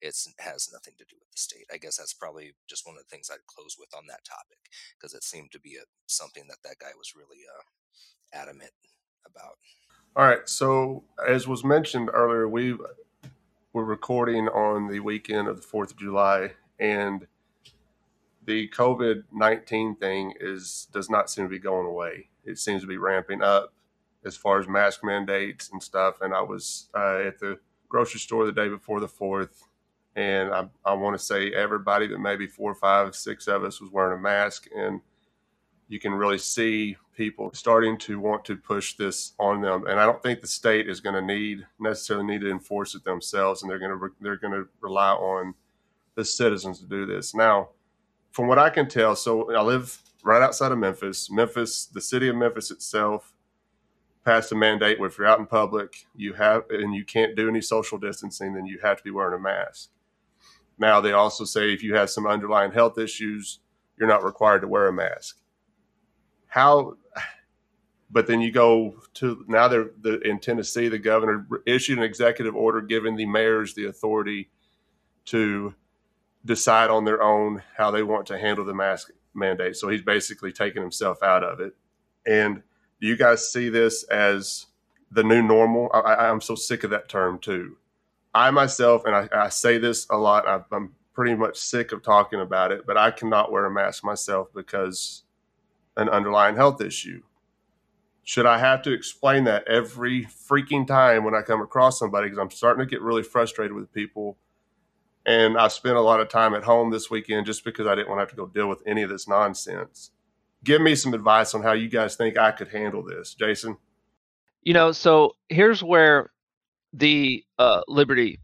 E: It has nothing to do with the state. I guess that's probably just one of the things I'd close with on that topic because it seemed to be a, something that that guy was really uh, adamant about.
B: All right. So as was mentioned earlier, we were recording on the weekend of the Fourth of July, and the COVID nineteen thing is does not seem to be going away. It seems to be ramping up as far as mask mandates and stuff. And I was uh, at the grocery store the day before the fourth, and I, I want to say everybody, but maybe four, five, six of us was wearing a mask, and you can really see people starting to want to push this on them. And I don't think the state is going to need necessarily need to enforce it themselves, and they're going to re- they're going to rely on the citizens to do this now from what I can tell, so I live right outside of Memphis. Memphis, the city of Memphis itself, passed a mandate where if you're out in public, you have and you can't do any social distancing, then you have to be wearing a mask. Now they also say if you have some underlying health issues, you're not required to wear a mask. How? But then you go to now they're the, in Tennessee, the governor issued an executive order giving the mayors the authority to decide on their own how they want to handle the mask mandate. So he's basically taken himself out of it. And do you guys see this as the new normal? I, am so sick of that term too. I myself, and I, I say this a lot, I, I'm pretty much sick of talking about it, but I cannot wear a mask myself because an underlying health issue. Should I have to explain that every freaking time when I come across somebody? Because I'm starting to get really frustrated with people and I spent a lot of time at home this weekend just because I didn't want to have to go deal with any of this nonsense. Give me some advice on how you guys think I could handle this, Jason.
F: You know, so here's where the uh, liberty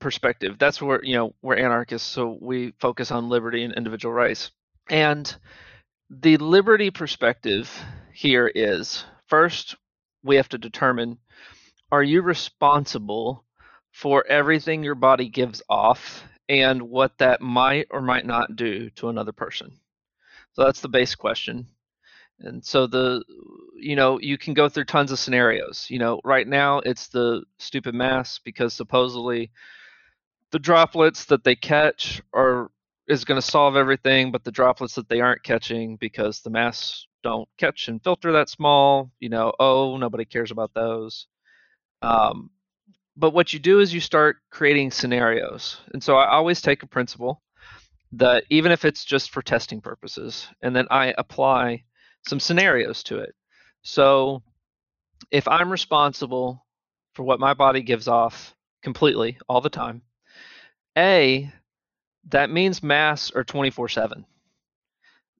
F: perspective. That's where you know we're anarchists, so we focus on liberty and individual rights. And the liberty perspective here is first we have to determine: Are you responsible for everything your body gives off and what that might or might not do to another person. So that's the base question. And so the you know, you can go through tons of scenarios. You know, right now it's the stupid mask because supposedly the droplets that they catch are is going to solve everything, but the droplets that they aren't catching because the masks don't catch and filter that small, you know, oh, nobody cares about those. Um, but what you do is you start creating scenarios. And so I always take a principle that even if it's just for testing purposes, and then I apply some scenarios to it. So if I'm responsible for what my body gives off completely all the time, A, that means masks are 24 7.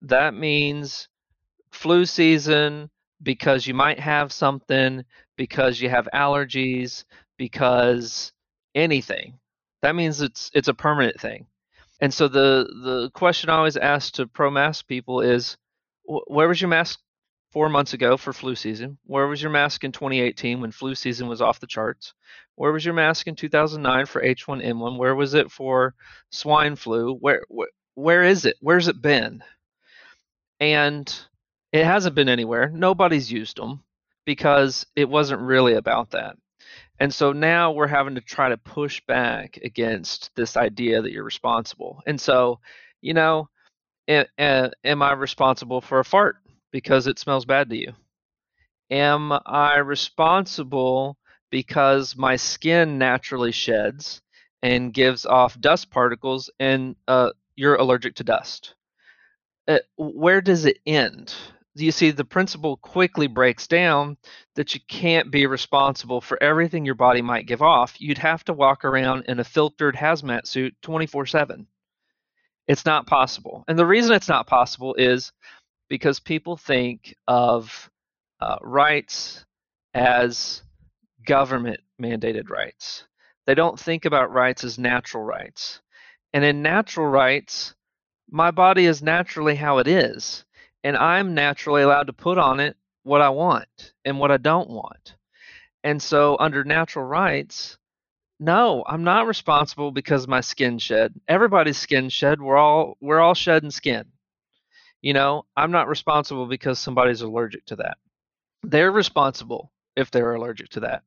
F: That means flu season because you might have something, because you have allergies, because anything. That means it's it's a permanent thing. And so the the question I always ask to pro mask people is, where was your mask four months ago for flu season? Where was your mask in 2018 when flu season was off the charts? Where was your mask in 2009 for H1N1? Where was it for swine flu? Where where, where is it? Where's it been? And It hasn't been anywhere. Nobody's used them because it wasn't really about that. And so now we're having to try to push back against this idea that you're responsible. And so, you know, am I responsible for a fart because it smells bad to you? Am I responsible because my skin naturally sheds and gives off dust particles and uh, you're allergic to dust? Uh, where does it end? You see the principle quickly breaks down that you can't be responsible for everything your body might give off. You'd have to walk around in a filtered hazmat suit 24 7. It's not possible. And the reason it's not possible is because people think of uh, rights as government mandated rights. They don't think about rights as natural rights. And in natural rights, my body is naturally how it is and I'm naturally allowed to put on it what I want and what I don't want. And so under natural rights, no, I'm not responsible because my skin shed. Everybody's skin shed. We're all we're all shedding skin. You know, I'm not responsible because somebody's allergic to that. They're responsible if they're allergic to that.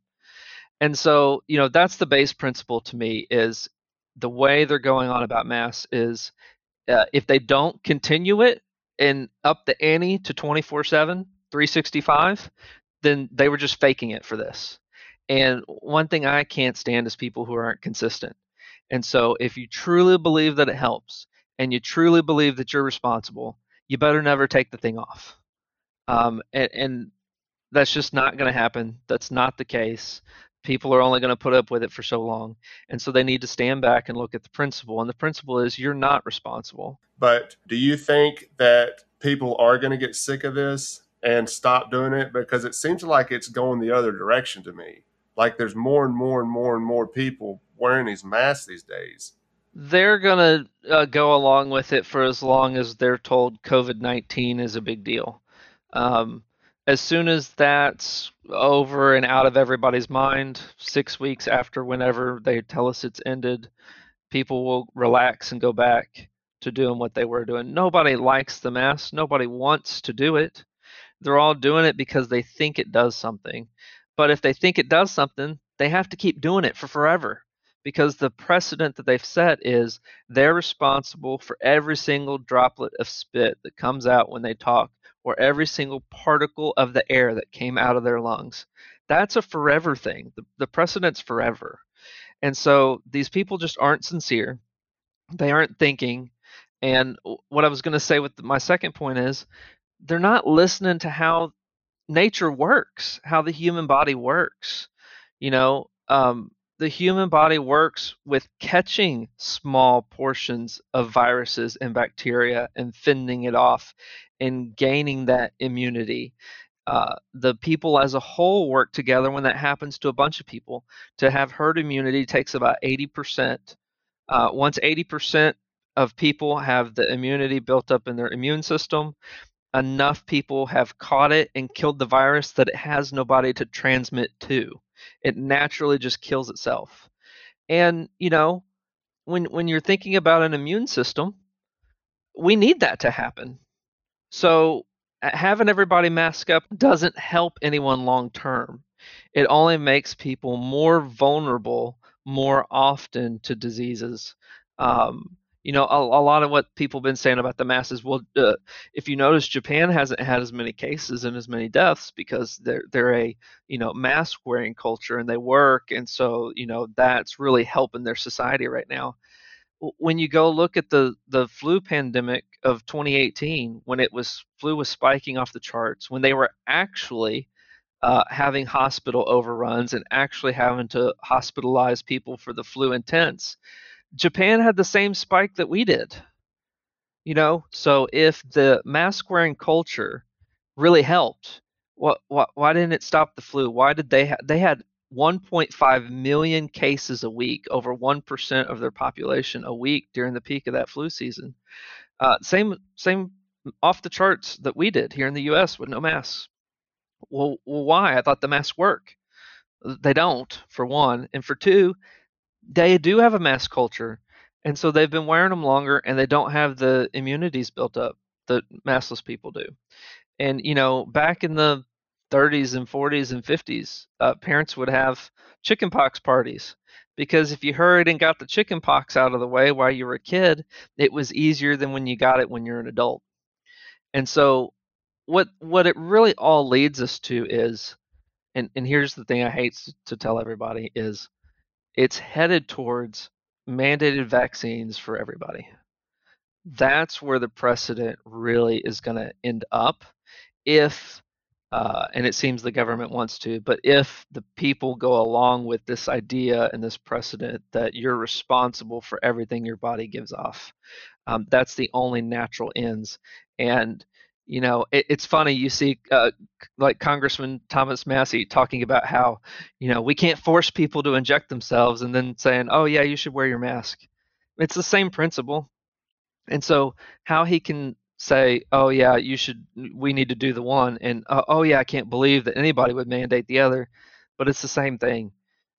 F: And so, you know, that's the base principle to me is the way they're going on about mass is uh, if they don't continue it, and up the ante to 24 7, 365, then they were just faking it for this. And one thing I can't stand is people who aren't consistent. And so if you truly believe that it helps and you truly believe that you're responsible, you better never take the thing off. Um, and, and that's just not going to happen. That's not the case. People are only going to put up with it for so long. And so they need to stand back and look at the principle. And the principle is you're not responsible.
B: But do you think that people are going to get sick of this and stop doing it? Because it seems like it's going the other direction to me. Like there's more and more and more and more people wearing these masks these days.
F: They're going to uh, go along with it for as long as they're told COVID 19 is a big deal. Um, as soon as that's over and out of everybody's mind, six weeks after whenever they tell us it's ended, people will relax and go back to doing what they were doing. Nobody likes the mask. Nobody wants to do it. They're all doing it because they think it does something. But if they think it does something, they have to keep doing it for forever because the precedent that they've set is they're responsible for every single droplet of spit that comes out when they talk or every single particle of the air that came out of their lungs. That's a forever thing. The, the precedent's forever. And so these people just aren't sincere. They aren't thinking. And what I was going to say with my second point is they're not listening to how nature works, how the human body works. You know, um, the human body works with catching small portions of viruses and bacteria and fending it off and gaining that immunity. Uh, the people as a whole work together when that happens to a bunch of people. To have herd immunity takes about 80%. Uh, once 80% of people have the immunity built up in their immune system, enough people have caught it and killed the virus that it has nobody to transmit to. It naturally just kills itself. And, you know, when when you're thinking about an immune system, we need that to happen. So having everybody mask up doesn't help anyone long term. It only makes people more vulnerable more often to diseases. Um, you know, a, a, lot of what people have been saying about the masses. Well, uh, if you notice, Japan hasn't had as many cases and as many deaths because they're they're a you know mask wearing culture and they work, and so you know that's really helping their society right now. When you go look at the the flu pandemic of 2018, when it was flu was spiking off the charts, when they were actually uh, having hospital overruns and actually having to hospitalize people for the flu intense Japan had the same spike that we did. You know, so if the mask wearing culture really helped, what, what why didn't it stop the flu? Why did they ha- they had 1.5 million cases a week, over 1% of their population a week during the peak of that flu season. Uh, same same off the charts that we did here in the U.S. with no masks. Well, well, why? I thought the masks work. They don't, for one, and for two, they do have a mask culture, and so they've been wearing them longer, and they don't have the immunities built up that maskless people do. And you know, back in the 30s and 40s and 50s, uh, parents would have chickenpox parties because if you hurried and got the chickenpox out of the way while you were a kid, it was easier than when you got it when you're an adult. And so, what what it really all leads us to is, and and here's the thing I hate to tell everybody is, it's headed towards mandated vaccines for everybody. That's where the precedent really is going to end up if uh, and it seems the government wants to, but if the people go along with this idea and this precedent that you're responsible for everything your body gives off, um, that's the only natural ends. And you know, it, it's funny you see uh, like Congressman Thomas Massie talking about how you know we can't force people to inject themselves, and then saying, "Oh yeah, you should wear your mask." It's the same principle. And so, how he can say, "Oh yeah, you should. We need to do the one," and uh, "Oh yeah, I can't believe that anybody would mandate the other," but it's the same thing.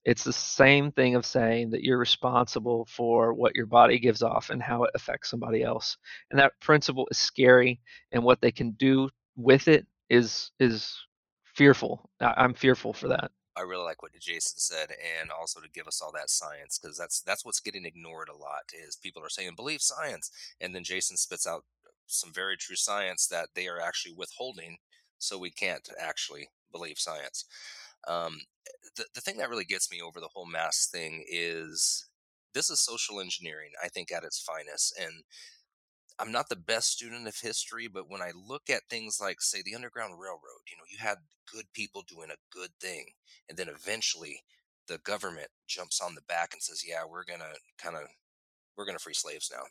F: It's the same thing of saying that you're responsible for what your body gives off and how it affects somebody else. And that principle is scary, and what they can do with it is is fearful. I'm fearful for that.
E: I really like what Jason said, and also to give us all that science because that's that's what's getting ignored a lot. Is people are saying believe science, and then Jason spits out some very true science that they are actually withholding, so we can't actually believe science. Um, the, the thing that really gets me over the whole mask thing is this is social engineering, I think, at its finest. And I'm not the best student of history, but when I look at things like, say, the Underground Railroad, you know, you had good people doing a good thing. And then eventually the government jumps on the back and says, yeah, we're to kind of we're going to free slaves now.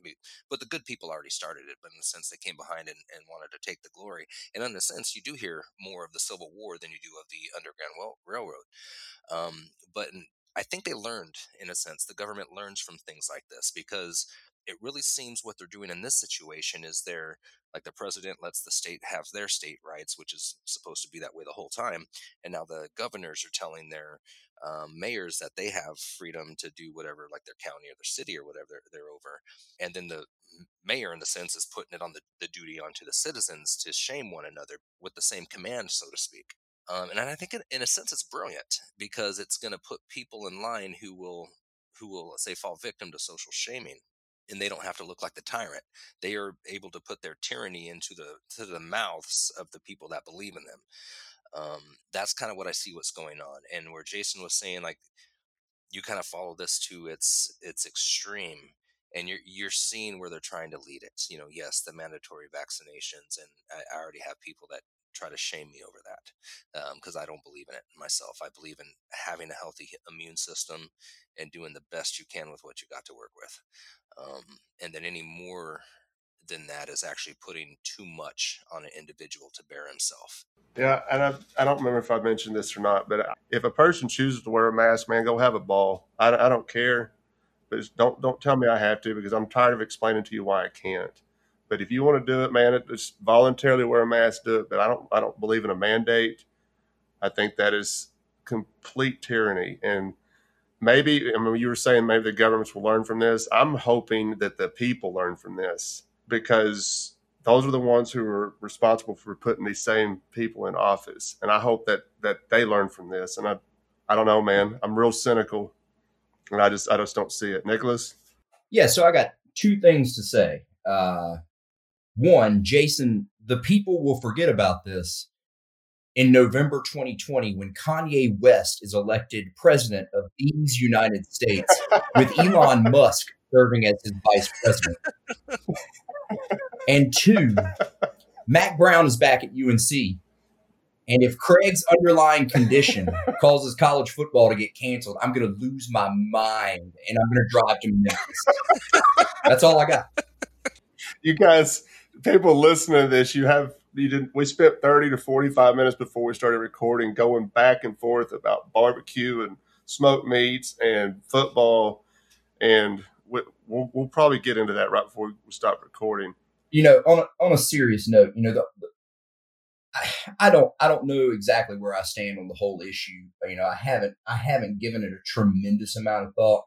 E: But the good people already started it, but in a sense, they came behind and, and wanted to take the glory. And in a sense, you do hear more of the Civil War than you do of the Underground Railroad. Um, but I think they learned, in a sense, the government learns from things like this because it really seems what they're doing in this situation is they're like the president lets the state have their state rights, which is supposed to be that way the whole time. And now the governors are telling their um, mayors that they have freedom to do whatever, like their county or their city or whatever they're, they're over. And then the mayor, in the sense, is putting it on the, the duty onto the citizens to shame one another with the same command, so to speak. Um, and I think, in a sense, it's brilliant because it's going to put people in line who will, who will, say, fall victim to social shaming and they don't have to look like the tyrant. They are able to put their tyranny into the to the mouths of the people that believe in them. Um, that's kind of what I see what's going on, and where Jason was saying like you kind of follow this to its its extreme, and you're you're seeing where they're trying to lead it. You know, yes, the mandatory vaccinations, and I, I already have people that try to shame me over that because um, I don't believe in it myself. I believe in having a healthy immune system and doing the best you can with what you got to work with. Um, and then any more than that is actually putting too much on an individual to bear himself.
B: Yeah, and I, I don't remember if I mentioned this or not, but uh, if a person chooses to wear a mask, man, go have a ball. I, I don't care, but don't don't tell me I have to because I'm tired of explaining to you why I can't. But if you want to do it, man, just voluntarily wear a mask. Do it. But I don't I don't believe in a mandate. I think that is complete tyranny and maybe I mean you were saying maybe the governments will learn from this. I'm hoping that the people learn from this because those are the ones who are responsible for putting these same people in office. And I hope that that they learn from this. And I I don't know, man. I'm real cynical and I just I just don't see it. Nicholas?
D: Yeah, so I got two things to say. Uh one, Jason, the people will forget about this in November 2020 when Kanye West is elected president of these United States with [laughs] Elon Musk serving as his vice president. And two, Mack Brown is back at UNC. And if Craig's underlying condition [laughs] causes college football to get canceled, I'm going to lose my mind and I'm going to drive to Memphis. That's all I got.
B: You guys, people listening to this, you have you didn't. we spent 30 to 45 minutes before we started recording going back and forth about barbecue and smoked meats and football and we, will we'll probably get into that right before we stop recording
D: you know on a, on a serious note you know the, the I, I don't I don't know exactly where I stand on the whole issue. You know, I haven't I haven't given it a tremendous amount of thought.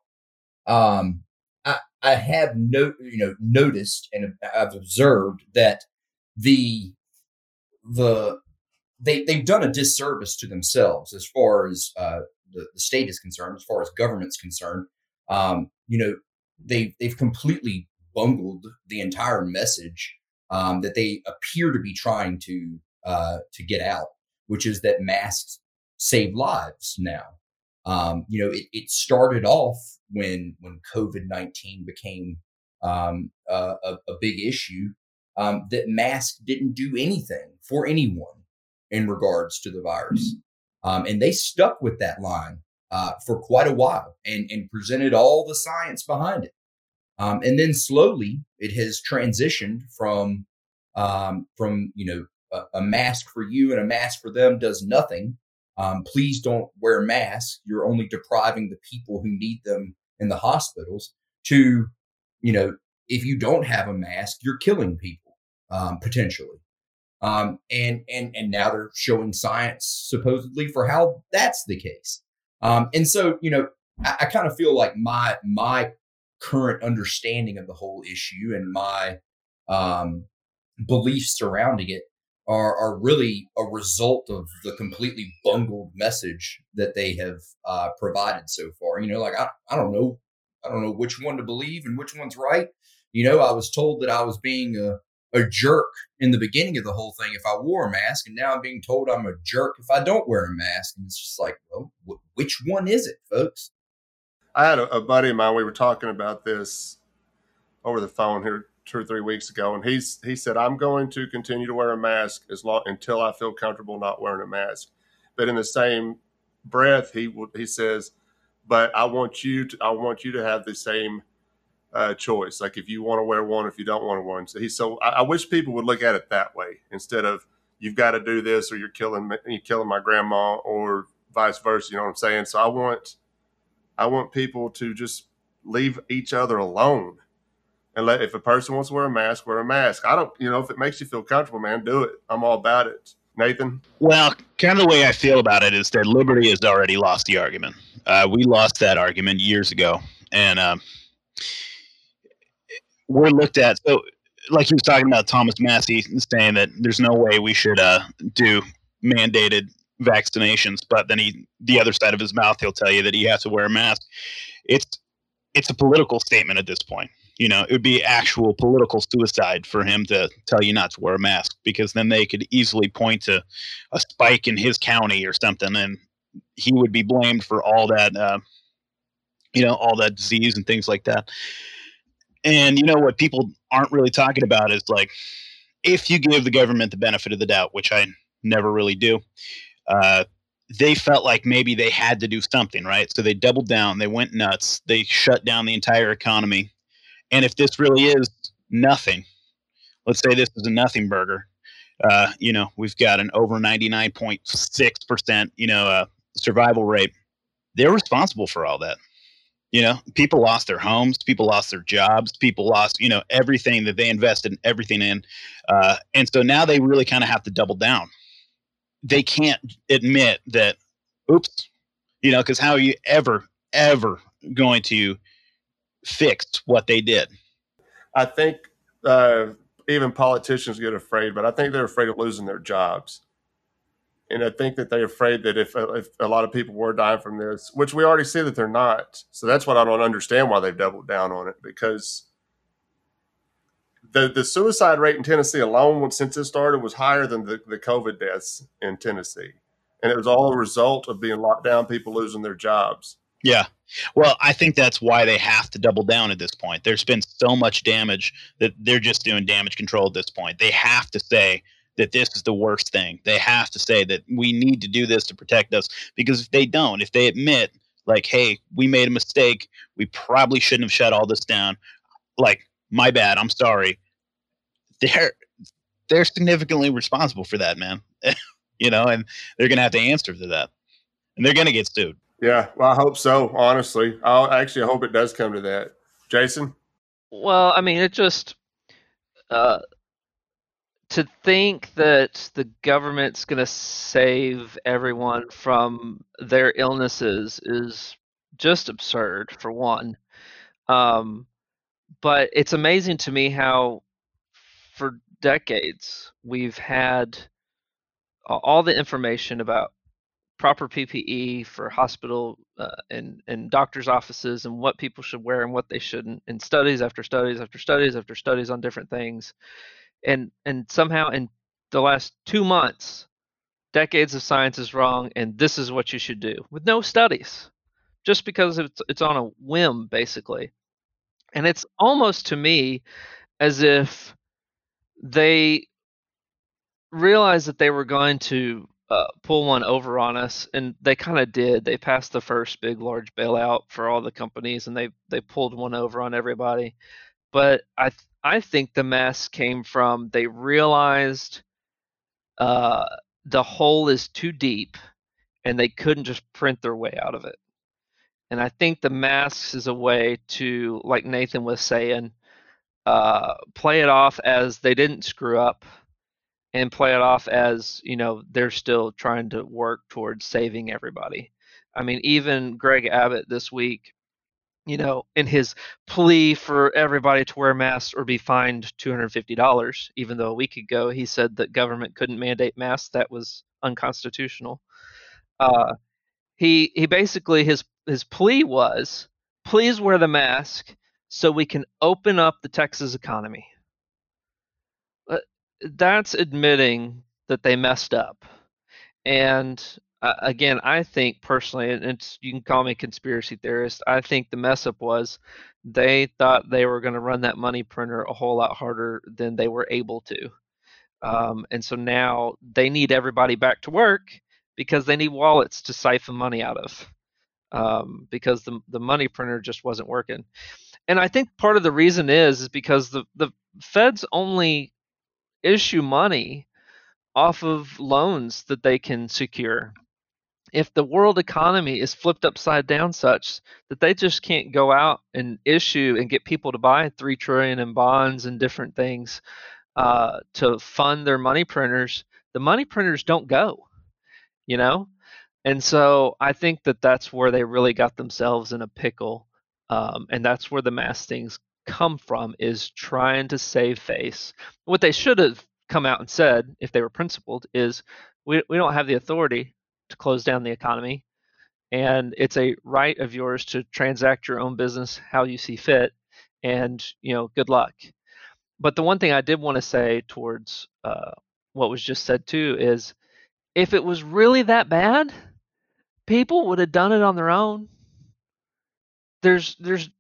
D: Um, I I have no you know noticed and I've observed that the the they they've done a disservice to themselves as far as uh, the, the state is concerned, as far as government's concerned. Um, you know, they they've completely bungled the entire message um, that they appear to be trying to uh, to get out, which is that masks save lives now. Um, you know, it, it, started off when when COVID nineteen became um, a, a, big issue. Um, that masks didn't do anything for anyone in regards to the virus, um, and they stuck with that line uh, for quite a while and and presented all the science behind it. Um, and then slowly, it has transitioned from um, from you know a, a, mask for you and a mask for them does nothing. Um, please don't wear masks. You're only depriving the people who need them in the hospitals. To you know, if you don't have a mask, you're killing people um, potentially. Um, and and and now they're showing science supposedly for how that's the case. Um, and so you know, I, I kind of feel like my my current understanding of the whole issue and my um, beliefs surrounding it are, are really a result of the completely bungled message that they have uh, provided so far. You know, like I, I don't know, I don't know which one to believe and which one's right. You know, I was told that I was being a, a jerk in the beginning of the whole thing if I wore a mask, and now I'm being told I'm a jerk if I don't wear a mask. And it's just like, well, wh- which one is it, folks?
B: I had a, a buddy of mine. We were talking about this over the phone here two or three weeks ago, and he's he said, "I'm going to continue to wear a mask as long until I feel comfortable not wearing a mask." But in the same breath, he he says, "But I want you to I want you to have the same uh, choice. Like if you want to wear one, if you don't want to wear one." So he so I, I wish people would look at it that way instead of you've got to do this or you're killing you're killing my grandma or vice versa. You know what I'm saying? So I want I want people to just leave each other alone and let if a person wants to wear a mask, wear a mask. I don't, you know, if it makes you feel comfortable, man, do it. I'm all about it. Nathan?
C: Well, kind of the way I feel about it is that liberty has already lost the argument. Uh, we lost that argument years ago, and um, we're looked at. So, like he was talking about Thomas Massie saying that there's no way we should uh, do mandated vaccinations, but then he the other side of his mouth he'll tell you that he has to wear a mask. It's it's a political statement at this point. You know, it would be actual political suicide for him to tell you not to wear a mask because then they could easily point to a spike in his county or something, and he would be blamed for all that, uh, you know, all that disease and things like that. And you know what people aren't really talking about is like if you give the government the benefit of the doubt, which I never really do, uh, they felt like maybe they had to do something, right? So they doubled down, they went nuts, they shut down the entire economy. And if this really is nothing, let's say this is a nothing burger, uh, you know, we've got an over 99.6%, you know, uh, survival rate. They're responsible for all that. You know, people lost their homes, people lost their jobs, people lost, you know, everything that they invested everything in. Uh, and so now they really kind of have to double down they can't admit that oops you know because how are you ever ever going to fix what they did
B: i think uh, even politicians get afraid but i think they're afraid of losing their jobs and i think that they're afraid that if, uh, if a lot of people were dying from this which we already see that they're not so that's what i don't understand why they've doubled down on it because the the suicide rate in Tennessee alone, since it started, was higher than the, the COVID deaths in Tennessee, and it was all a result of being locked down, people losing their jobs.
C: Yeah. Well, I think that's why they have to double down at this point. There's been so much damage that they're just doing damage control at this point. They have to say that this is the worst thing. They have to say that we need to do this to protect us because if they don't, if they admit like, hey, we made a mistake, we probably shouldn't have shut all this down. Like my bad. I'm sorry. They're they're significantly responsible for that, man. [laughs] you know, and they're gonna have to answer to that, and they're gonna get sued.
B: Yeah, well, I hope so. Honestly, I actually hope it does come to that. Jason.
F: Well, I mean, it just uh, to think that the government's going to save everyone from their illnesses is just absurd. For one, um, but it's amazing to me how for decades we've had all the information about proper PPE for hospital uh, and and doctors' offices and what people should wear and what they shouldn't, and studies after studies after studies after studies on different things, and and somehow in the last two months, decades of science is wrong, and this is what you should do with no studies, just because it's it's on a whim basically, and it's almost to me as if they realized that they were going to uh, pull one over on us, and they kind of did. They passed the first big, large bailout for all the companies, and they they pulled one over on everybody. But I I think the mess came from they realized uh, the hole is too deep, and they couldn't just print their way out of it. And I think the masks is a way to, like Nathan was saying, uh, play it off as they didn't screw up and play it off as you know they're still trying to work towards saving everybody. I mean, even Greg Abbott this week, you know, in his plea for everybody to wear masks or be fined $250, even though a week ago he said that government couldn't mandate masks, that was unconstitutional. Uh, he he basically his his plea was, please wear the mask so we can open up the Texas economy that's admitting that they messed up. And uh, again, I think personally, and you can call me conspiracy theorist. I think the mess up was they thought they were going to run that money printer a whole lot harder than they were able to. Um, and so now they need everybody back to work because they need wallets to siphon money out of um, because the the money printer just wasn't working. And I think part of the reason is is because the the Fed's only issue money off of loans that they can secure. If the world economy is flipped upside down such that they just can't go out and issue and get people to buy three trillion in bonds and different things uh, to fund their money printers, the money printers don't go, you know. And so I think that that's where they really got themselves in a pickle, um, and that's where the mass things come from is trying to save face. What they should have come out and said, if they were principled, is we, we don't have the authority to close down the economy. And it's a right of yours to transact your own business how you see fit. And, you know, good luck. But the one thing I did want to say towards uh, what was just said too is if it was really that bad, people would have done it on their own. There's, there's,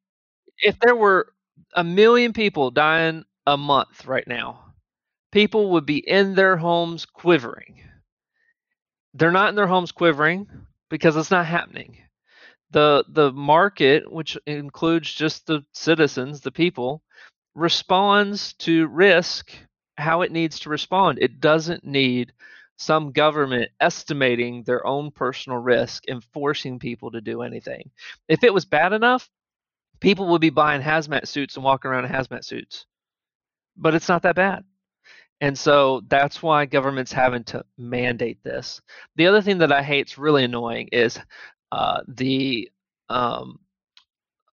F: if there were a million people dying a month right now, people would be in their homes quivering. They're not in their homes quivering because it's not happening. The the market, which includes just the citizens, the people, responds to risk how it needs to respond. It doesn't need some government estimating their own personal risk and forcing people to do anything. If it was bad enough, people would be buying hazmat suits and walking around in hazmat suits. But it's not that bad. And so that's why government's having to mandate this. The other thing that I hate is really annoying is uh, the um,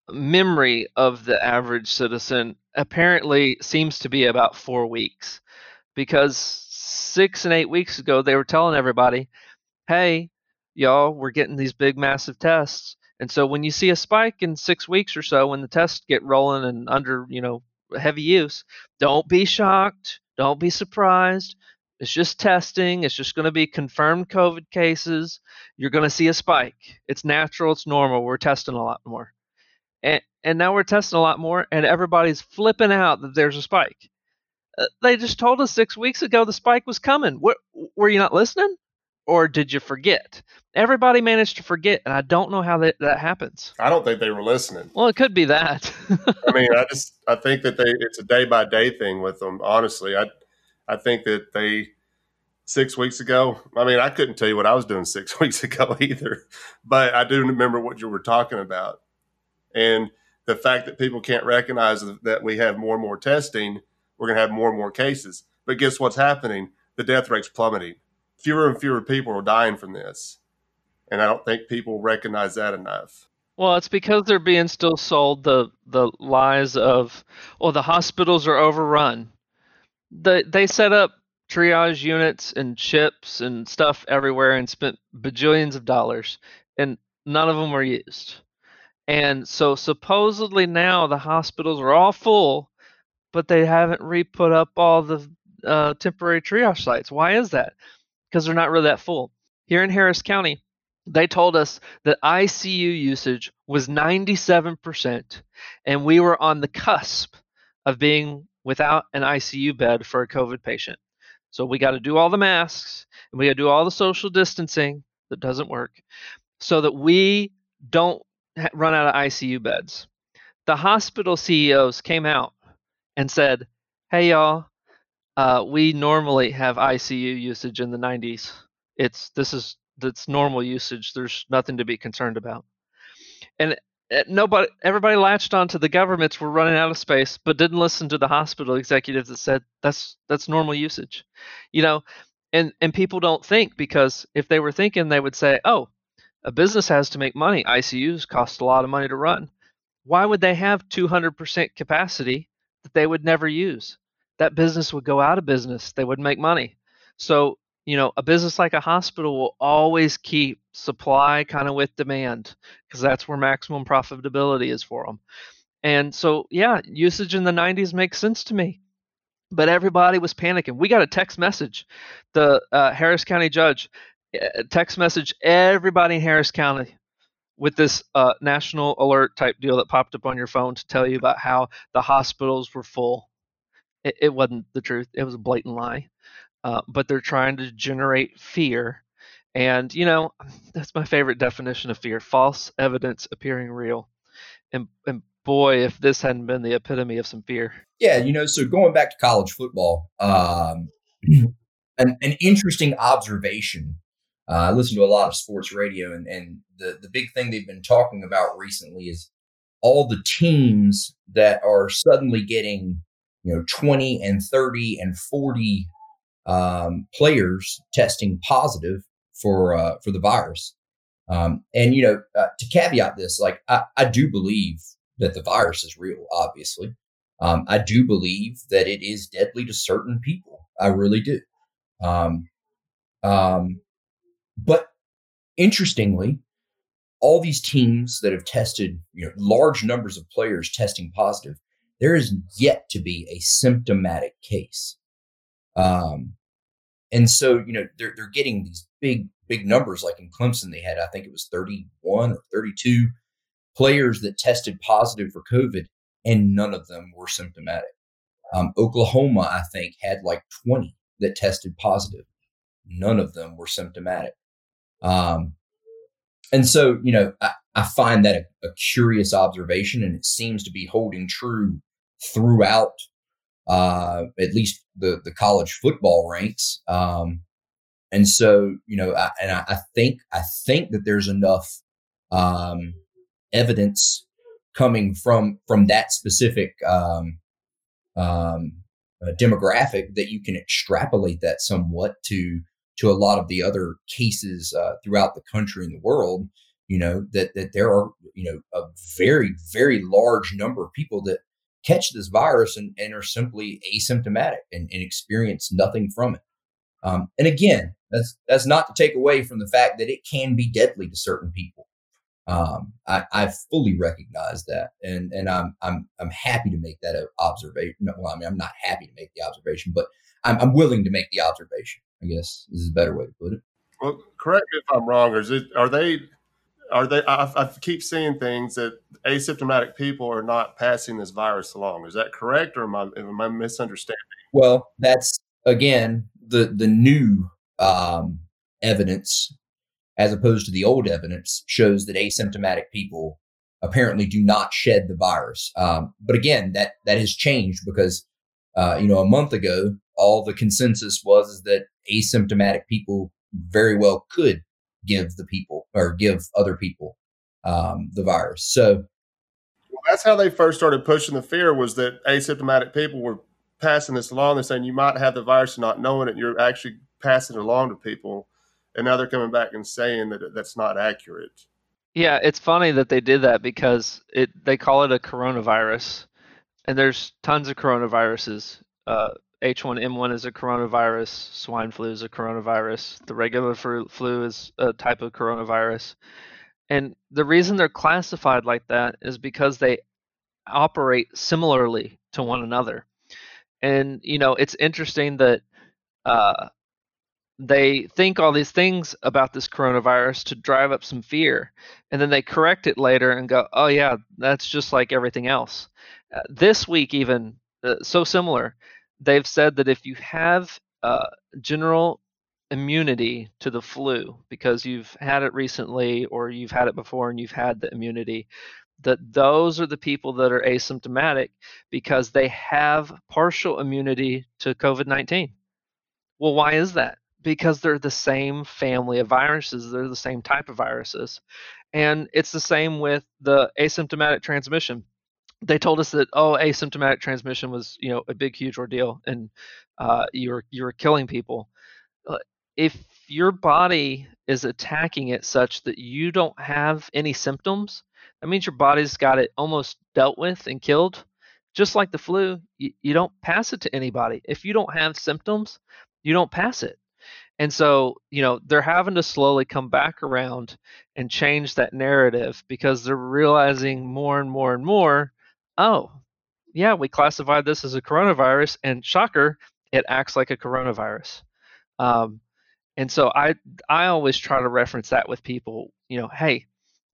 F: memory of the average citizen apparently seems to be about four weeks because six and eight weeks ago they were telling everybody, hey, y'all, we're getting these big massive tests and so when you see a spike in six weeks or so, when the tests get rolling and under, you know, heavy use, don't be shocked. Don't be surprised. It's just testing. It's just going to be confirmed COVID cases. You're going to see a spike. It's natural. It's normal. We're testing a lot more. And, and now we're testing a lot more, and everybody's flipping out that there's a spike. Uh, they just told us six weeks ago the spike was coming. Were, were you not listening? Or did you forget? Everybody managed to forget, and I don't know how that, that happens.
B: I don't think they were listening.
F: Well, it could be that.
B: I mean, I [laughs] just I think that they it's a day by day thing with them. Honestly, I I think that they six weeks ago. I mean, I couldn't tell you what I was doing six [laughs] weeks ago either, but I do remember what you were talking about, and the fact that people can't recognize that we have more and more testing, we're going to have more and more cases. But guess what's happening? The death rate's plummeting fewer and fewer people are dying from this. And I don't think people recognize that enough.
F: Well, it's because they're being still sold the the lies of, well, the hospitals are overrun. The, they set up triage units and ships and stuff everywhere and spent bajillions of dollars, and none of them were used. And so supposedly now the hospitals are all full, but they haven't re-put up all the uh, temporary triage sites. Why is that? Because they're not really that full. Here in Harris County, they told us that ICU usage was 97%, and we were on the cusp of being without an ICU bed for a COVID patient. So we got to do all the masks and we got to do all the social distancing that doesn't work so that we don't run out of ICU beds. The hospital CEOs came out and said, "Hey y'all, uh, we normally have ICU usage in the 90s. It's this is that's normal usage. There's nothing to be concerned about." And eh, nobody, everybody latched onto the governments were running out of space, but didn't listen to the hospital executives that said that's that's normal usage. You know, and and people don't think because if they were thinking, they would say, "Oh, a business has to make money. ICUs cost a lot of money to run. Why would they have 200% capacity that they would never use? That business would go out of business. They wouldn't make money. So, you know, a business like a hospital will always keep supply kind of with demand because that's where maximum profitability is for them. And so, yeah, usage in the 90s makes sense to me but everybody was panicking. We got a text message. The uh, Harris County judge text message everybody in Harris County with this uh, national alert type deal that popped up on your phone to tell you about how the hospitals were full. It, it wasn't the truth. It was a blatant lie. Uh, but they're trying to generate fear. And, you know, [sighs] that's my favorite definition of fear false evidence appearing real. And, and boy, if this hadn't been the epitome of some fear.
D: Yeah, you know, so going back to college football, um, an, an interesting observation uh, I listen to a lot of sports radio, and, and the, the big thing they've been talking about recently is all the teams that are suddenly getting, you know, 20 and 30 and 40 um, players testing positive for uh, for the virus. Um, and you know, uh, to caveat this, like I, I do believe that the virus is real. Obviously, um, I do believe that it is deadly to certain people. I really do. Um, um, but interestingly, all these teams that have tested, you know, large numbers of players testing positive, there is yet to be a symptomatic case. Um, and so, you know, they're, they're getting these big, big numbers. Like in Clemson, they had, I think it was 31 or 32 players that tested positive for COVID, and none of them were symptomatic. Um, Oklahoma, I think, had like 20 that tested positive. None of them were symptomatic. Um, and so, you know, I, I find that a, a, curious observation, and it seems to be holding true throughout uh, at least the the college football ranks. Um, and so, you know, I, and I, I, think I think that there's enough um, evidence coming from from that specific um, um, uh, demographic that you can extrapolate that somewhat to to a lot of the other cases uh, throughout the country and the world, you know, that, that there are, you know, a very, very large number of people that catch this virus and, and are simply asymptomatic and, and experience nothing from it. Um, and again, that's, that's not to take away from the fact that it can be deadly to certain people. Um, I, I fully recognize that, and and I'm I'm I'm happy to make that observation. No, well, I mean, I'm not happy to make the observation, but I'm, I'm willing to make the observation. I guess this is a better way to put it.
B: Well, correct me if I'm wrong. Is it are they are they? I, I, keep seeing things that asymptomatic people are not passing this virus along. Is that correct, or am I am I misunderstanding?
D: Well, that's again the the new um, evidence, as opposed to the old evidence, shows that asymptomatic people apparently do not shed the virus. Um, but again, that that has changed because uh, you know a month ago all the consensus was that asymptomatic people very well could give the people or give other people um, the virus. So
B: well, that's how they first started pushing the fear was that asymptomatic people were passing this along. They're saying you might have the virus and not knowing it. You're actually passing it along to people. And now they're coming back and saying that that's not accurate.
F: Yeah, it's funny that they did that because it they call it a coronavirus, and there's tons of coronaviruses uh, H1N1 is a coronavirus, swine flu is a coronavirus, the regular flu is a type of coronavirus. And the reason they're classified like that is because they operate similarly to one another. And you know, it's interesting that uh, they think all these things about this coronavirus to drive up some fear, and then they correct it later and go, "Oh yeah, that's just like everything else." Uh, this week, even uh, so similar, they've said that if you have uh, general immunity to the flu because you've had it recently or you've had it before and you've had the immunity that those are the people that are asymptomatic because they have partial immunity to COVID-19. Well, why is that? Because they're the same family of viruses, they're the same type of viruses. And it's the same with the asymptomatic transmission. They told us that oh, asymptomatic transmission was you know a big huge ordeal, and uh, you're you're killing people. Uh, if your body is attacking it such that you don't have any symptoms, that means your body's got it almost dealt with and killed. Just like the flu, you, you don't pass it to anybody. If you don't have symptoms, you don't pass it. And so, you know, they're having to slowly come back around and change that narrative because they're realizing more and more and more, oh, yeah, we classified this as a coronavirus, and shocker, it acts like a coronavirus. Um, and so I I always try to reference that with people. You know, hey,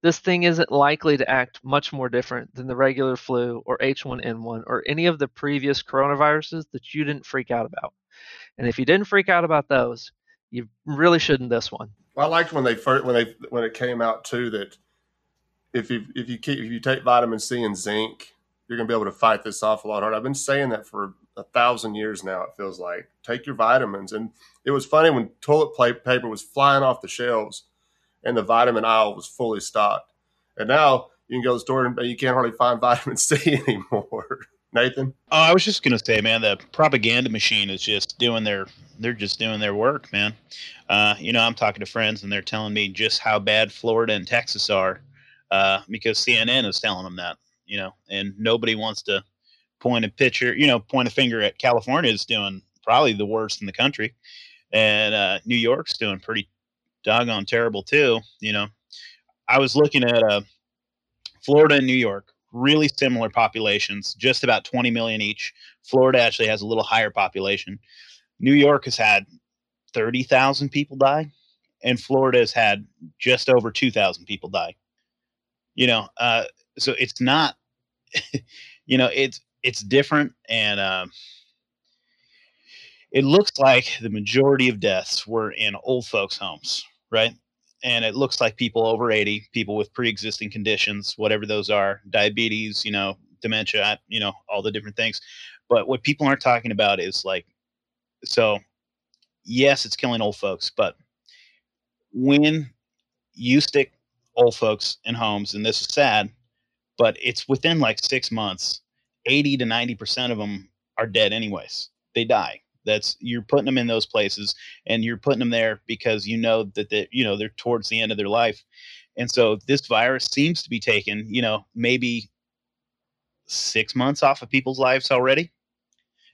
F: this thing isn't likely to act much more different than the regular flu or H1N1 or any of the previous coronaviruses that you didn't freak out about. And if you didn't freak out about those, you really shouldn't this one.
B: Well, I liked when they first when they when it came out too that if you if you keep if you take vitamin C and zinc, you're gonna be able to fight this off a lot harder. I've been saying that for a thousand years now. It feels like take your vitamins, and it was funny when toilet paper was flying off the shelves, and the vitamin aisle was fully stocked, and now you can go to the store and you can't hardly find [laughs] vitamin C anymore. [laughs] Nathan,
C: oh, I was just gonna say, man, the propaganda machine is just doing their they're just doing their work, man. Uh, you know, I'm talking to friends and they're telling me just how bad Florida and Texas are uh, because CNN is telling them that, you know, and nobody wants to point a picture, you know, point a finger at California is doing probably the worst in the country, and uh, New York's doing pretty doggone terrible too. You know, I was looking at uh, Florida and New York, really similar populations, just about 20 million each. Florida actually has a little higher population. New York has had 30,000 people die, and Florida has had just over 2,000 people die. You know, uh, so it's not, [laughs] you know, it's it's different and uh, it looks like the majority of deaths were in old folks homes right? And it looks like people over 80 people with pre-existing conditions whatever those are diabetes you know dementia you know all the different things. But what people aren't talking about is like so yes it's killing old folks but when you stick old folks in homes and this is sad but it's within like six months 80 to 90% of them are dead anyways. They die. That's you're putting them in those places and you're putting them there because you know that they you know they're towards the end of their life. And so this virus seems to be taking, you know, maybe 6 months off of people's lives already.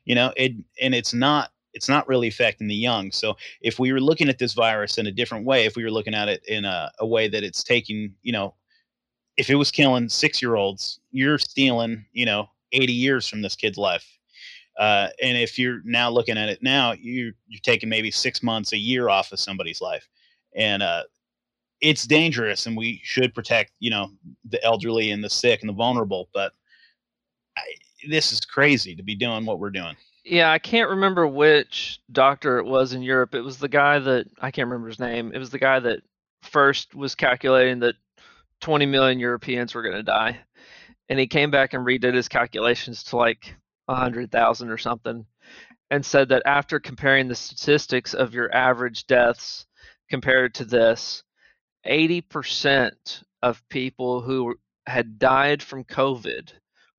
C: You know, it and it's not it's not really affecting the young. So if we were looking at this virus in a different way, if we were looking at it in a, a way that it's taking, you know, if it was killing six year olds, you're stealing, you know, 80 years from this kid's life. Uh, and if you're now looking at it now, you're, you're taking maybe six months, a year off of somebody's life. And uh, it's dangerous and we should protect, you know, the elderly and the sick and the vulnerable. But I, this is crazy to be doing what we're doing.
F: Yeah, I can't remember which doctor it was in Europe. It was the guy that I can't remember his name. It was the guy that first was calculating that 20 million Europeans were going to die and he came back and redid his calculations to like hundred thousand or something, and said that after comparing the statistics of your average deaths compared to this, eighty percent of people who had died from COVID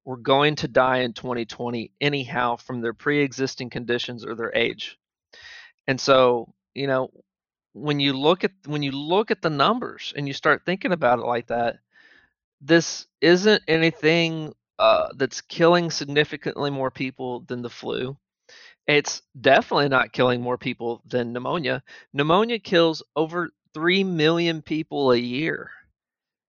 F: were going to die in 2020 anyhow from their pre-existing conditions or their age. And so, you know, when you look at when you look at the numbers and you start thinking about it like that, this isn't anything uh, that's killing significantly more people than the flu. It's definitely not killing more people than pneumonia. Pneumonia kills over 3 million people a year.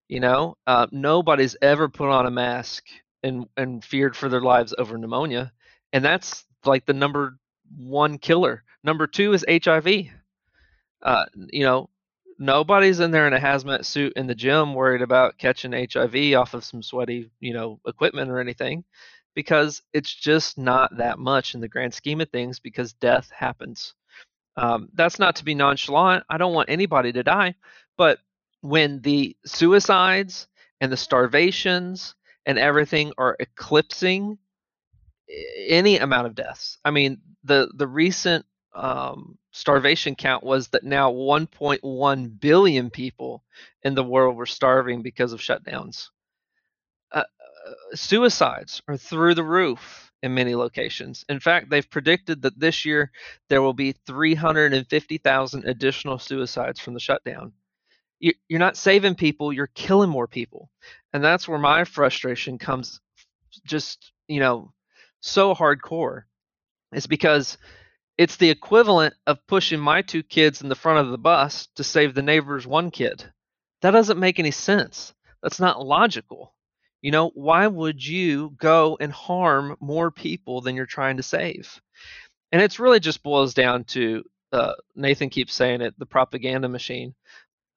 F: You know, uh, nobody's ever put on a mask and, and feared for their lives over pneumonia. And that's like the number one killer. Number two is HIV. Uh, you know, nobody's in there in a hazmat suit in the gym worried about catching HIV off of some sweaty, you know, equipment or anything because it's just not that much in the grand scheme of things because death happens. Um, that's not to be nonchalant. I don't want anybody to die. But when the suicides and the starvations and everything are eclipsing any amount of deaths, I mean, the, the recent um, starvation count was that now 1.1 billion people in the world were starving because of shutdowns. Uh, uh, suicides are through the roof in many locations. In fact, they've predicted that this year there will be 350,000 additional suicides from the shutdown. You're not saving people, you're killing more people. And that's where my frustration comes just, you know, so hardcore. It's because it's the equivalent of pushing my two kids in the front of the bus to save the neighbor's one kid. That doesn't make any sense. That's not logical. You know, why would you go and harm more people than you're trying to save? And it's really just boils down to uh, Nathan keeps saying it the propaganda machine.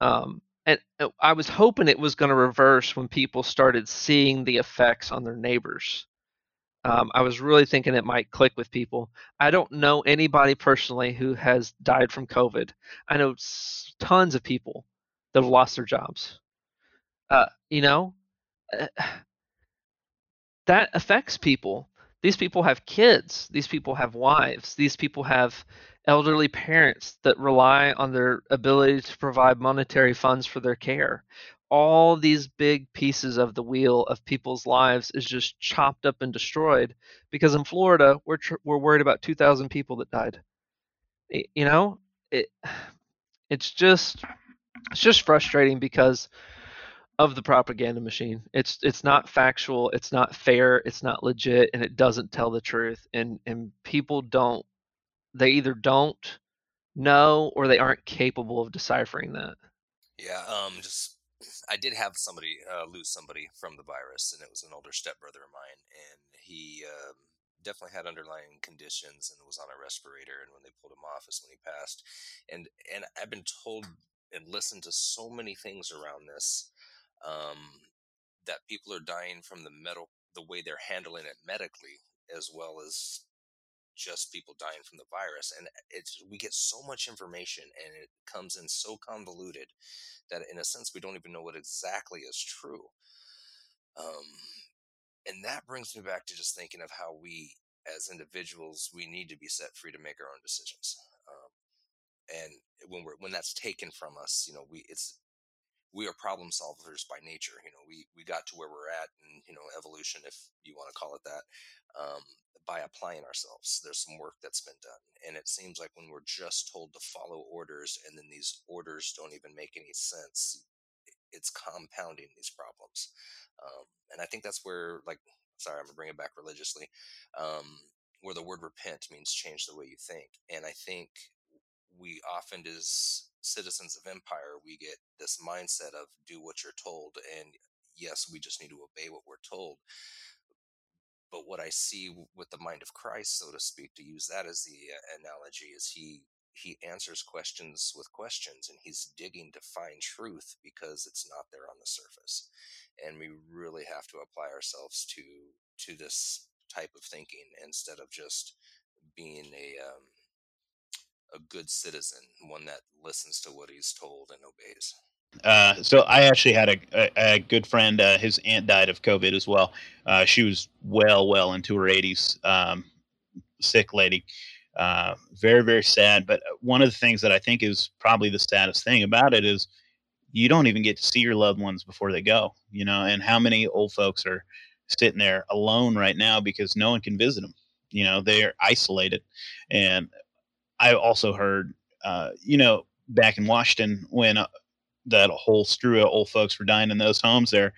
F: Um, and uh, I was hoping it was going to reverse when people started seeing the effects on their neighbors. Um, I was really thinking it might click with people. I don't know anybody personally who has died from COVID. I know tons of people that have lost their jobs. Uh, you know, uh, [sighs] that affects people. These people have kids. These people have wives. These people have elderly parents that rely on their ability to provide monetary funds for their care all these big pieces of the wheel of people's lives is just chopped up and destroyed because in Florida we're tr- we're worried about 2000 people that died. You know it [sighs] it's just it's just frustrating because of the propaganda machine. It's it's not factual it's not fair it's not legit and it doesn't tell the truth and and people don't they either don't know or they aren't capable of deciphering that.
E: Yeah um just I did have somebody uh, lose somebody from the virus, and it was an older stepbrother of mine, and he um, definitely had underlying conditions and was on a respirator. And when they pulled him off, is when he passed. And and I've been told and listened to so many things around this um, that people are dying from the metal, the way they're handling it medically, as well as just people dying from the virus and it's we get so much information and it comes in so convoluted that in a sense we don't even know what exactly is true. Um, and that brings me back to just thinking of how we as individuals we need to be set free to make our own decisions um, and when we're when that's taken from us you know we it's we are problem solvers by nature you know we we got to where we're at and you know evolution if you want to call it that um, by applying ourselves. There's some work that's been done. And it seems like when we're just told to follow orders and then these orders don't even make any sense, it's compounding these problems. Um, and I think that's where, like, sorry, I'm going to bring it back religiously, um, where the word repent means change the way you think. And I think we often, as citizens of empire, we get this mindset of do what you're told. And yes, we just need to obey what we're told but what I see with the mind of Christ, so to speak, to use that as the uh, analogy, is he he answers questions with questions, and he's digging to find truth because it's not there on the surface, and we really have to apply ourselves to to this type of thinking instead of just being a um, a good citizen, one that listens to what he's told and obeys.
C: Uh, so I actually had a, a, a good friend. Uh, his aunt died of COVID as well. Uh, she was well, well into her 80s, um, sick lady. Uh, very, very sad. But one of the things that I think is probably the saddest thing about it is you don't even get to see your loved ones before they go. You know, and how many old folks are sitting there alone right now because no one can visit them. You know, they're isolated. And I also heard, uh, you know, back in Washington when that a whole strew of old folks were dying in those homes there.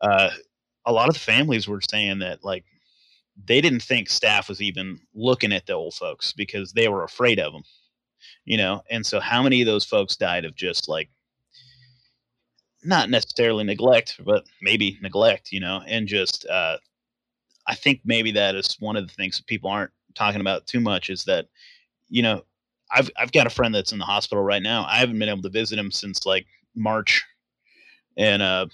C: Uh, a lot of the families were saying that like they didn't think staff was even looking at the old folks because they were afraid of them, you know. And so, how many of those folks died of just like not necessarily neglect, but maybe neglect, you know, and just uh, I think maybe that is one of the things that people aren't talking about too much is that, you know, I've I've got a friend that's in the hospital right now. I haven't been able to visit him since like March, and uh,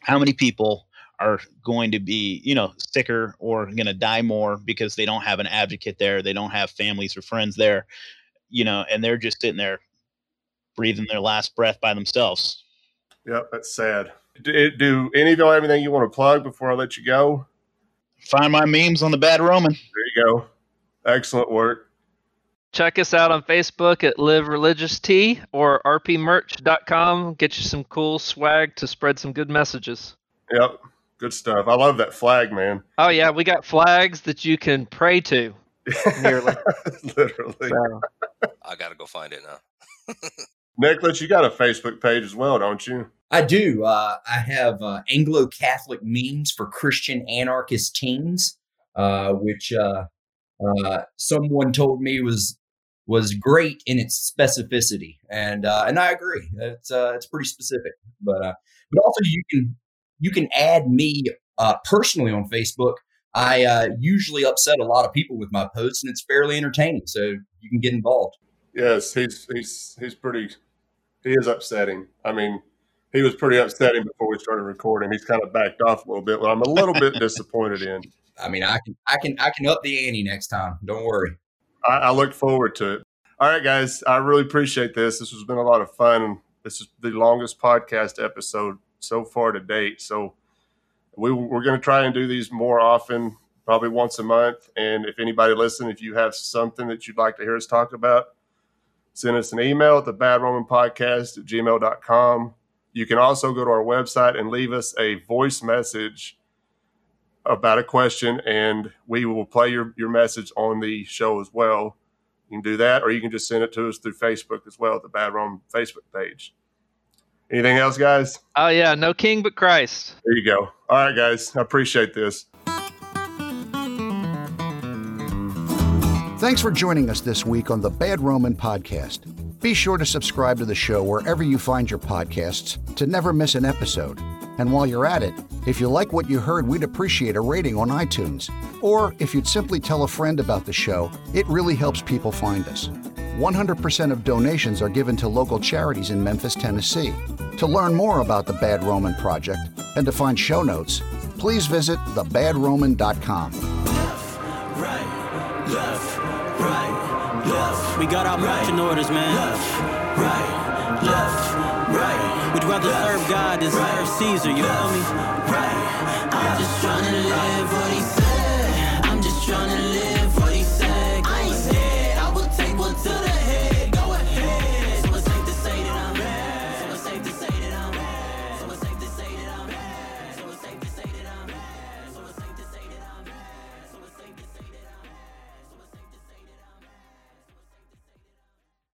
C: how many people are going to be, you know, sicker or going to die more because they don't have an advocate there, they don't have families or friends there, you know, and they're just sitting there breathing their last breath by themselves.
B: Yep, that's sad. Do, do any of y'all have anything you want to plug before I let you go?
C: Find my memes on the Bad Roman.
B: There you go. Excellent work.
F: Check us out on Facebook at Live Religious Tea or rpmerch.com. Get you some cool swag to spread some good messages.
B: Yep, good stuff. I love that flag, man.
F: Oh yeah, we got flags that you can pray to. [laughs] Nearly.
B: Literally.
F: So,
E: I gotta go find it now. [laughs]
B: Nicholas, you got a Facebook page as well, don't you?
D: I do. Uh, I have uh, Anglo Catholic memes for Christian anarchist teens, uh, which uh, uh, someone told me was was great in its specificity, and uh, and I agree. It's uh, it's pretty specific, but uh, but also you can you can add me uh, personally on Facebook. I usually upset a lot of people with my posts, and it's fairly entertaining. So you can get involved.
B: Yes, he's he's he's pretty. He is upsetting. I mean, he was pretty upsetting before we started recording. He's kind of backed off a little bit, but I'm a little bit [laughs] disappointed in.
D: I mean, I can, I can, I can up the ante next time. Don't worry.
B: I, I look forward to it. All right, guys, I really appreciate this. This has been a lot of fun. This is the longest podcast episode so far to date. So we, we're going to try and do these more often, probably once a month. And if anybody listen, if you have something that you'd like to hear us talk about, send us an email at the bad roman podcast at gmail.com you can also go to our website and leave us a voice message about a question, and we will play your, your message on the show as well. You can do that, or you can just send it to us through Facebook as well, the Bad Roman Facebook page. Anything else, guys?
F: Oh, yeah. No king but Christ.
B: There you go. All right, guys. I appreciate this.
A: Thanks for joining us this week on the Bad Roman Podcast. Be sure to subscribe to the show wherever you find your podcasts to never miss an episode. And while you're at it, if you like what you heard, we'd appreciate a rating on iTunes. Or if you'd simply tell a friend about the show, it really helps people find us. 100% of donations are given to local charities in Memphis, Tennessee. To learn more about the Bad Roman Project and to find show notes, please visit thebadroman.com.
G: Left, right, left, right, left. We got our marching orders, man. Left, right, left, right. We'd rather serve God than serve Caesar, you feel me? Right. I'm just trying to live what he said. I'm just trying to live.